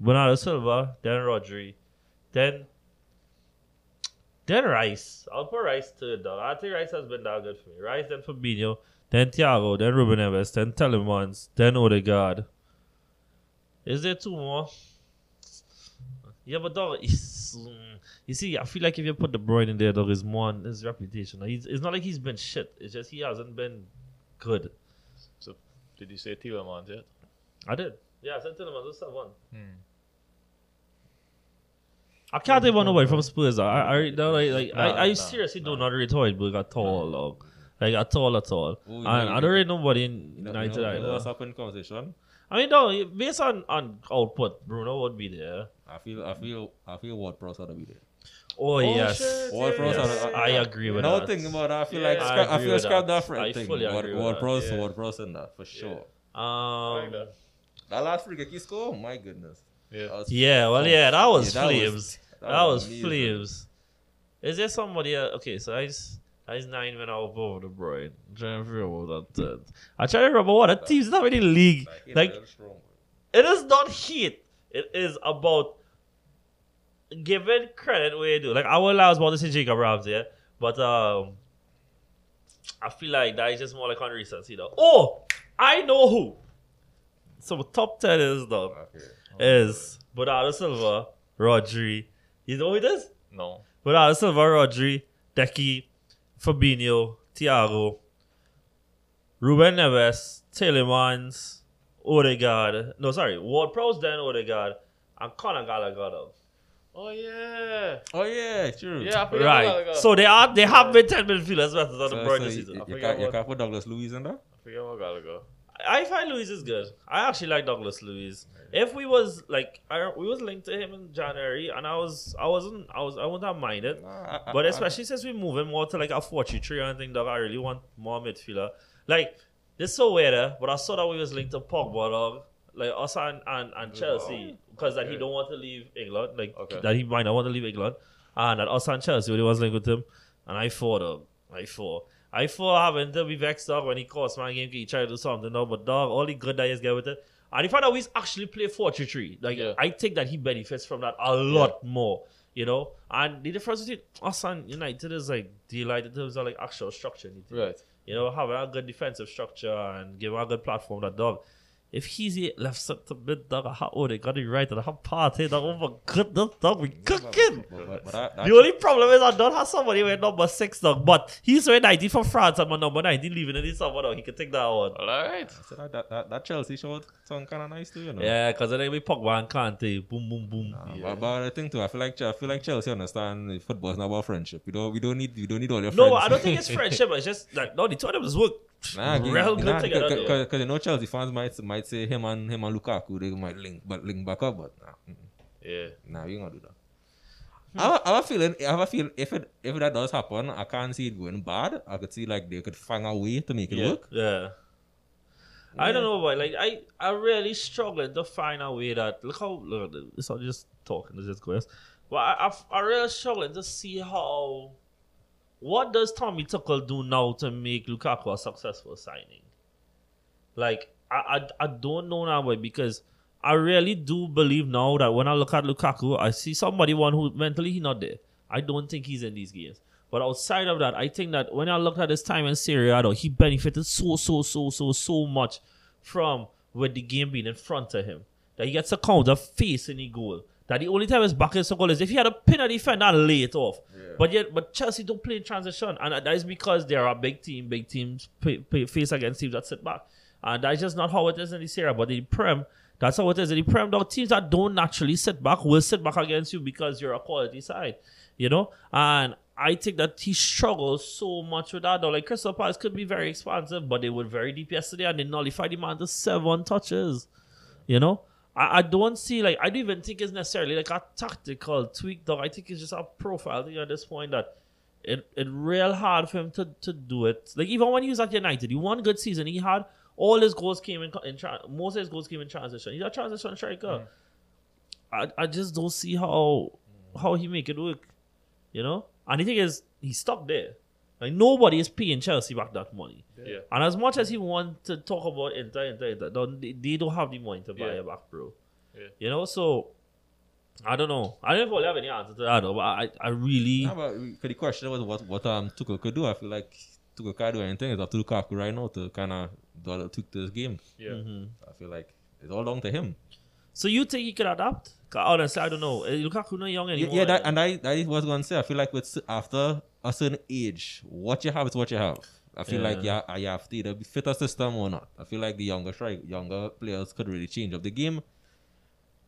Bernardo Silva, then Rodri, then Then Rice. I'll put Rice to it, dog. I think Rice has been that good for me. Rice, then Fabinho, then Thiago, then Ruben Neves, then Tielemans, then Odegaard. Is there two more? Yeah, but dog, you see, I feel like if you put De Bruyne in there, dog, is more on his reputation. He's, it's not like he's been shit. It's just he hasn't been good. So, did you say Tielemans yet? I did. Yeah, I said Tielemans was seven. Hmm. I can't even nobody from Spurs. I, I, I like, like Nah, I, I nah, seriously do nah. not rate Højbjerg at all, dog. Like at all, at all. Oh, and you I don't rate nobody in You know, United you know, you either. know what's happened in conversation? I mean, no, based on on output, Bruno would be there. I feel, I feel, I feel Ward Prowse ought to be there. Oh, yes, shit, Ward Prowse yes. ought I agree with Now that. thinking about that, I feel Yeah, like I scrap, I, feel with scrap that. that for I thing. fully Ward, agree with Ward Prowse, yeah. Ward Prowse in that for sure. Um, like that. That last free kick he scored, my goodness. Yeah. Yeah, well, yeah, that was Yeah, that was- flames. that That, was was, flames. Is there somebody? Else? Okay, so I just. I was nine when I was over the Bruyne. I'm trying to figure out what that. I try to remember what the teams not really league. Like, Like like strong. It is not heat. It is about giving credit where you do. Like I will allow about to say Jacob Ramsey, yeah? but um, I feel like that is just more like on recency, though. Oh, I know who. So top ten is though Okay. is Bernardo Silva, Rodri. You know who it is? No. Bernardo Silva, Rodri, Decky, Fabinho, Thiago, Ruben Neves, Tielemans, Odegaard. No, sorry, Ward Prowse, then Odegaard, and Conor Gallagher. though. Oh yeah. Oh yeah, true. Yeah, I forgot Right. Gallagher. So they are they have been ten midfielders better than So, the so Bruyne you, season. you, I you, forgot can't, you can't put Douglas Luiz in there? I forget about Gallagher. I find Luis is good. I actually like Douglas Luiz. If we was like I we was linked to him in January, and I was I wasn't I was I wouldn't have minded. Nah, I- I- But I- especially since we move him more to like a 4 3 and thing, dog, I really want more midfielder. Like, this is so weird, eh? but I saw that we was linked to Pogba, dog. Like us and, and, and Chelsea, because that he don't want to leave England, like Okay. that he might not want to leave England, and that us and Chelsea, he was linked with him, and I thought, dog, I thought, I thought having to be vexed, dog, when he cost my game, he tried to do something, dog, but dog, all the good that he's get with it, and if I know he's actually play 4 3 3, like Yeah. I think that he benefits from that a lot more. You know, and the difference between us and United is like delight in terms of like actual structure. Right. You know, having a good defensive structure and giving a good platform. That dog, if he's the left set to mid dog, how oh they got it right and how party dog. Oh my goodness, dog, we cooking. But, but, but that, that, The only problem is I don't have somebody with number six dog, but he's wearing 90 from France and my number 19 leaving in the summer dog. He can take that one. All right. so that, ah, that, that, that Chelsea showed sound kind of nice too, you know. Yeah, because then they be Pogba and Kante. Boom, boom, boom. Nah, Yeah. But, but the thing too, I feel like I feel like Chelsea understand football's not about friendship. We don't we don't need we don't need all your friends. No, I don't think it's friendship. It's just like no, the two of them just work Nah, real good together. though. Because you know Chelsea fans might might say him and him and Lukaku they might link but link back up, but nah, Yeah. nah we ain't gonna do that. I, have, a- I have a feeling. I have a feel if it if that does happen, I can't see it going bad. I could see like they could find a way to make it Yeah. work. Yeah. I don't know why. Like I, I really struggling to find a way that look how look. It's not just talking. It's just going. But I, I, I really struggling to see how. What does Tommy Tuchel do now to make Lukaku a successful signing? Like I, I, I don't know now, boy, because I really do believe now that when I look at Lukaku, I see somebody one who mentally he's not there. I don't think he's in these games. But outside of that, I think that when I looked at his time in Serie A, he benefited so, so, so, so, so much from with the game being in front of him. That he gets a counter facing the goal. That the only time his back is to goal is if he had a pin a defender and lay it off. But yet, but Chelsea don't play in transition, and that is because they are a big team. Big teams play, play, face against teams that sit back, and that's just not how it is in the Serie. But in the Prem, that's how it is in the Prem. Dog teams that don't naturally sit back will sit back against you because you're a quality side, you know. And I think that he struggles so much with that. Though, like Crystal Palace could be very expansive, but they were very deep yesterday, and they nullified the man to seven touches. You know, I, I don't see like I don't even think it's necessarily like a tactical tweak, dog. I think it's just a profile thing at this point that it it real hard for him to, to do it. Like even when he was at United, he won good season. He had all his goals came in, in tra- most of his goals came in transition. He's a transition striker. Mm. I, I just don't see how how he make it work. You know, and the thing is, he's stuck there. Like nobody is paying Chelsea back that money. Yeah. And as much as he want to talk about Inter, Inter, Inter, don't, they, they don't have the money to buy Yeah. it back, bro. Yeah. You know, so I don't know. I don't really have any answer to that, though, but I, I really. Yeah, but the question was what what um Tuchel could do. I feel like Tuchel can't do anything. It's up to Lukaku right now to kind of do a to this game. Yeah. Mhm. I feel like it's all down to him. So you think he could adapt? honestly, I don't know. Eh, Lukaku not young anymore. yeah that, and I that is what I was gonna say. I feel like with after a certain age, what you have is what you have. I feel like Yeah. yeah, you have to either fit a system or not. I feel like the younger strike, younger players could really change up the game.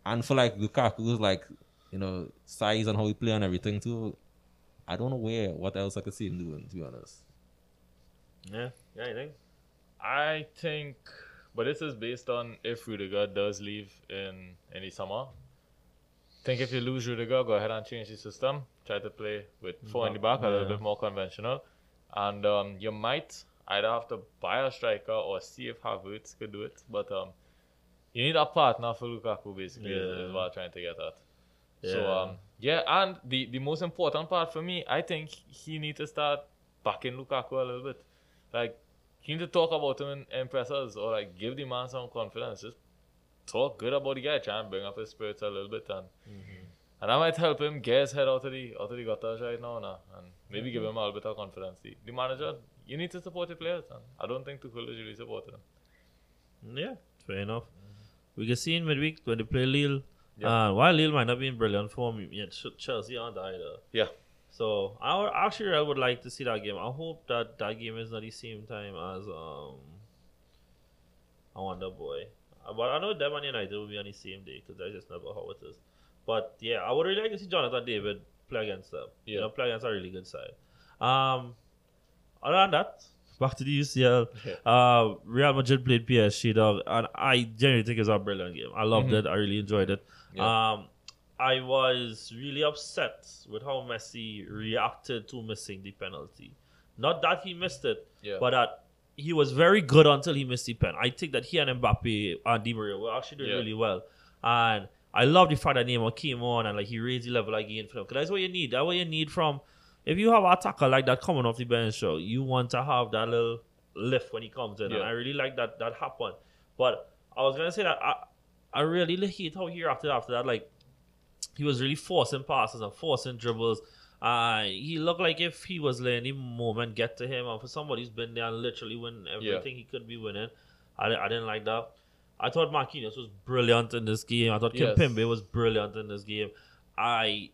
And for like Lukaku's like, you know, size and how he play and everything too. I don't know where what else I could see him doing. To be honest, yeah, yeah, you think? I think, but this is based on if Rudiger does leave in any summer. think if you lose Rudiger, go ahead and change the system. Try to play with four in the back, a little bit more conventional, and um, you might either have to buy a striker or see if Havertz could do it. But um, you need a partner for Lukaku, basically, is- is, what I'm trying to get at. So Yeah. um, yeah, and the the most important part for me, I think he needs to start backing Lukaku a little bit. Like he need to talk about him in impressors or like give the man some confidence. Just talk good about the guy, try and bring up his spirits a little bit, and and that might help him get his head out of the out of the gutters right now, now and maybe give him a little bit of confidence. The, the manager, you need to support your players, and I don't think Tuchel is really supporting them. Yeah, fair enough. We can see in midweek when they play Lille. Yeah. Uh, while Lille might not be in brilliant form, yet Ch- Chelsea aren't either. Yeah. So I actually I would like to see that game. I hope that that game is not the same time as um. I wonder boy, Uh, but I know and United will be on the same day because that's just never how it is. But yeah, I would really like to see Jonathan David play against them. You Yeah. know, play against a really good side. Um, other than that, back to the UCL. Yeah. Uh, Real Madrid played PSG, dog, and I genuinely think it's a brilliant game. I loved Mhm. it. I really enjoyed it. Yeah. Um, I was really upset with how Messi reacted to missing the penalty. Not that he missed it, Yeah. but that he was very good until he missed the pen. I think that he and Mbappe and Di Maria were actually doing Yeah. really well. And I love the fact that Neymar came on and like he raised the level again for them. Because that's what you need. That's what you need from if you have an attacker like that coming off the bench, so you want to have that little lift when he comes in. And I really like that that happened. But I was gonna say that I I really hate how he reacted after that. Like he was really forcing passes and forcing dribbles. Uh, he looked like if he was letting the moment get to him, and for somebody who's been there and literally win everything he could be winning, I, I didn't like that. I thought Marquinhos was brilliant in this game. I thought Yes. Kimpembe was brilliant in this game. I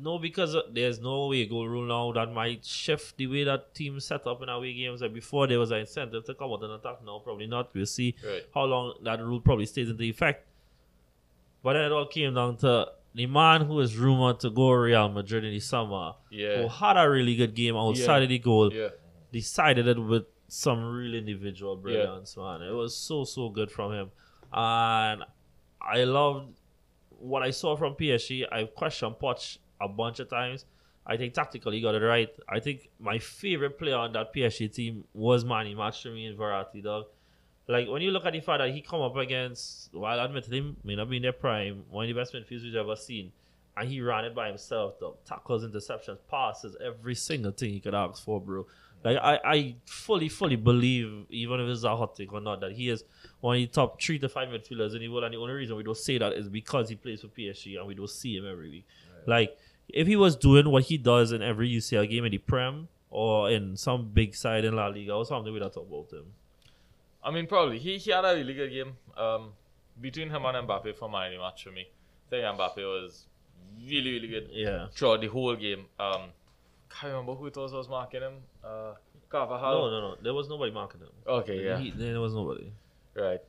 know because there's no way goal rule now that might shift the way that teams set up in away games. Like before, there was an incentive to come out and attack. Now, probably not. We'll see Right. how long that rule probably stays into effect. But then it all came down to the man who is rumored to go Real Madrid in the summer, Yeah. who had a really good game outside Yeah. of the goal, Yeah. decided it with some real individual brilliance, man. It was so so good from him, and I loved what I saw from PSG. I've questioned Poch a bunch of times. I think tactically he got it right. I think my favorite player on that PSG team was Manny Matchumi and Verratti, dog. Like when you look at the fact that he come up against, while admittedly may not be in their prime, one of the best midfielders we've ever seen, and he ran it by himself, dog. Tackles, interceptions, passes, every single thing he could ask for, bro. Like I, I fully, fully believe, even if it's a hot take or not, that he is one of the top three to five midfielders in the world. And the only reason we don't say that is because he plays for PSG and we don't see him every week. Like if he was doing what he does in every UCL game in the Prem or in some big side in La Liga or something, we'd have talk about him. I mean, probably he, he had a really good game. Um, between him and Mbappe for my match for me, I think Mbappe was really really good Yeah. throughout the whole game. Um, can't remember who it was was marking him. Uh, Carvajal. No, no, no. There was nobody marking him. Okay, yeah, He, there was nobody. right.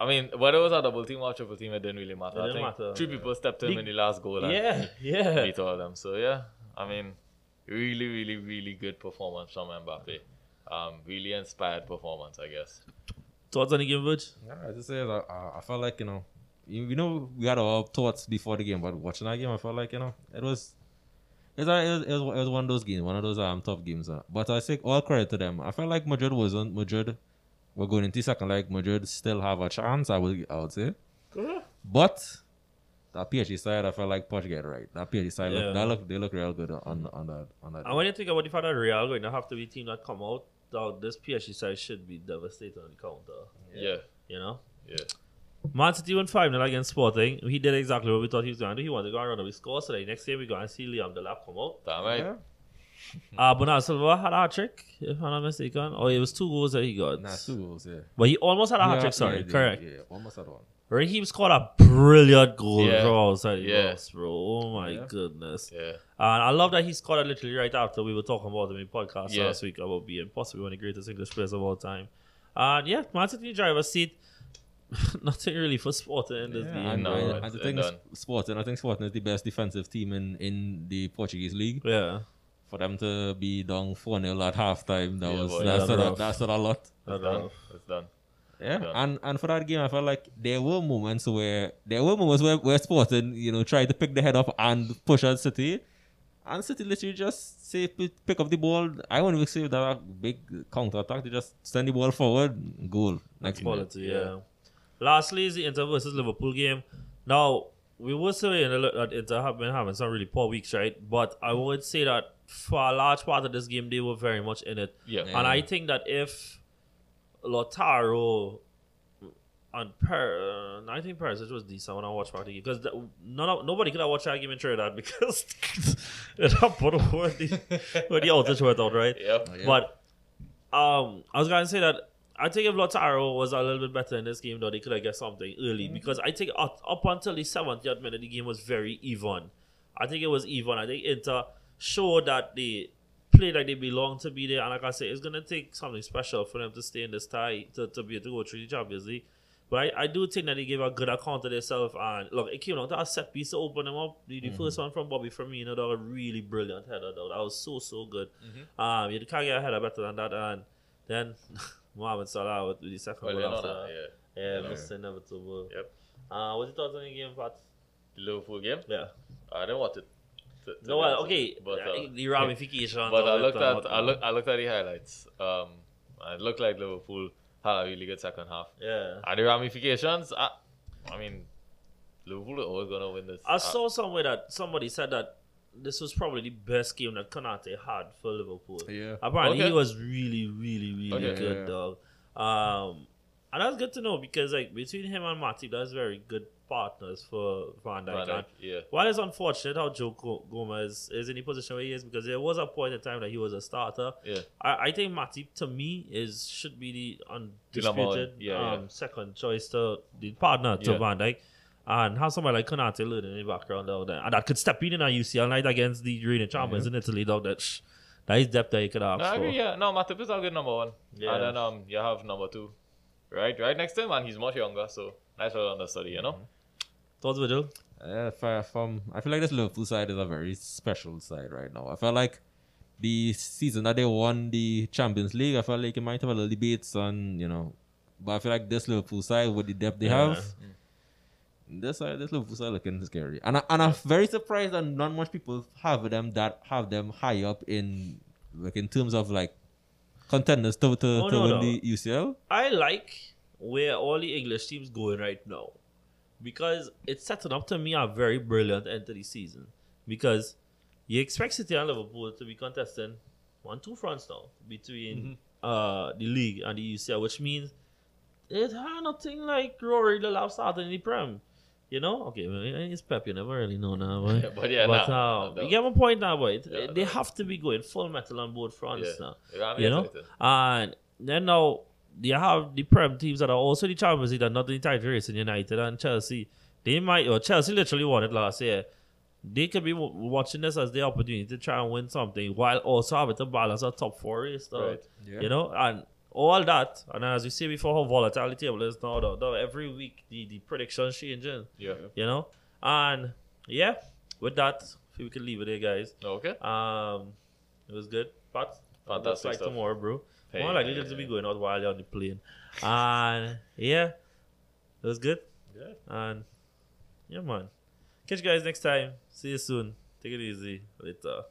I mean, whether it was a double team or triple team, it didn't really matter. It I didn't think matter. three people stepped in The- in the last goal and Yeah, yeah. beat all of them. So yeah, I mean, really, really, really good performance from Mbappe. Um, really inspired performance, I guess. Thoughts on the game, Virg? Yeah, I just say I, I- I felt like you know, you, you know, we had our thoughts before the game, but watching that game, I felt like you know, it was. It was, it, was, it, was, it was one of those games, one of those um tough games. Uh. But I say all credit to them. I felt like Madrid wasn't Madrid. We're going into second leg. Madrid still have a chance. I would I would say. But that PSG side, I felt like Poch get right. That PSG side, Yeah. look, that look, they look real good on on that on that. And when you think about the fact that Real going to have to be a team that come out, dog, this PSG side should be devastated on the counter. Yeah, You know? yeah. Man City won 5 0 against Sporting. He did exactly what we thought he was going to do. He wanted to go and run a score. So the next game, we go and see Liam Delap come out. Damn right. Yeah. Uh, Bernardo Silva had a hat trick, if I'm not mistaken. Or it was two goals that he got. Nah, two goals, yeah. But he almost had a hat Yeah, trick, sorry. yeah, yeah, correct. Yeah, almost had one. Raheem scored a brilliant goal Yeah. from outside the Yeah. box, bro. Oh my Yeah. goodness. Yeah. And I love that he scored it literally right after we were talking about him in podcast Yeah. last week about being possibly one of the greatest English players of all time. And yeah, Man City driver's seat. Nothing really for Sporting in this Yeah, game. and, No, and, it's- and the it's thing is. Sporting, I think Sporting is the best defensive team in, in the Portuguese league. Yeah. For them to be down 4 0 at halftime, that Yeah, was boy, that's, that's a, rough. that's a lot. It's That's done. rough. It's done. Yeah, Yeah. and and for that game, I felt like there were moments where there were moments where, where Sporting, you know, tried to pick the head up and push at City, and City literally just say pick up the ball. I won't even say that a big counter attack. They just send the ball forward, goal. Next. Quality, yeah. Lastly is the Inter versus Liverpool game. Now, we were saying that Inter have been having some really poor weeks, right? But I would say that for a large part of this game, they were very much in it. Yeah. And I think that if Lautaro and per, uh, I think Perisic was decent when I watched back the game because none of, nobody could have watched that game in Trinidad because it happened when the when the outage went out, right? Yep. Yeah. But um, I was gonna say that I think if Lautaro was a little bit better in this game, though, they could have got something early because I think up, up until the 70th minute, the game was very even. I think it was even. I think Inter showed that they played like they belong to be there, and like I said, it's gonna take something special for them to stay in this tie to, to be able to go through the Champions League. But I, I do think that they gave a good account of themselves, and look, it came down to a set piece to open them up. The, the first one from Bobby Firmino, you know, that was a really brilliant header, though. That was so so good. Um, you can't get a header better than that, and then Mohamed Salah with the second Well, goal after. that, yeah. Yeah, Yeah. Mr. Inevitable. Yep. Uh, what's your thoughts on the game, Pat? The Liverpool game. Yeah. I didn't watch it. To- to No, be well, honest. okay. But, uh, the ramifications. But I looked at I look I looked at the highlights. Um, and it looked like Liverpool had a really good second half. Yeah. And the ramifications, I, I mean, Liverpool are always gonna win this. I Uh, saw somewhere that somebody said that this was probably the best game that Konate had for Liverpool. Yeah. Apparently, Okay. he was really, really, really Okay. good, Yeah. dog. Um, and that's good to know because like between him and Matip, that's very good partners for Van Dijk. Van And Dijk, yeah. While it's unfortunate how Joe Gomez is in the position where he is, because there was a point in time that he was a starter. Yeah. I, I think Matip to me is should be the undisputed. Yeah, um, yeah. second choice to the partner to Yeah. Van Dijk. And have somebody like Konate learning in the background down there, and that could step in in a UCL night against the reigning champions in Italy. Dog, that sh- that is depth that you could ask No, I for. agree. Yeah, no, Matip is a good number one. Yeah. And then um, you have number two, right, right next to him, and he's much younger, so nice for understudy, you know. Thoughts, Virgil? Uh, from, I feel like this Liverpool side is a very special side right now. I felt like the season that they won the Champions League, I felt like it might have a little debates on, you know, but I feel like this Liverpool side with the depth they Yeah. have, this side, this Liverpool side looking scary. And I, and I'm very surprised that not much people have them that have them high up in like in terms of like contenders to to, Oh, to no, win no. the UCL. I like where all the English teams going right now because it's setting up to me a very brilliant end to the season. Because you expect City and Liverpool to be contesting one two fronts now between uh the league and the UCL, which means it had nothing like Rory the last starting in the Prem. You know, okay, well, it's Pep. You never really know now, boy. But yeah, but nah, um, no. you get my point now, boy. Yeah, they no. have to be going full metal on both fronts Yeah. now You know? And then now you have the Prem teams that are also the Champions League that are not in the title race in United and Chelsea. They might, or Chelsea literally won it last year. They could be watching this as their opportunity to try and win something while also having to balance a top four race. Though, Right. Yeah. You know, and all that, and as you see before, how volatile the table is now. Though, though every week the, the predictions changing. Yeah. You know, and yeah, with that, we can leave it there, guys. Okay. Um, it was good. But Fantastic like stuff. tomorrow, bro. Hey, More likely hey, just to be going out while you're on the plane. And yeah, it was good. Yeah. And yeah, man. Catch you guys next time. See you soon. Take it easy. Later.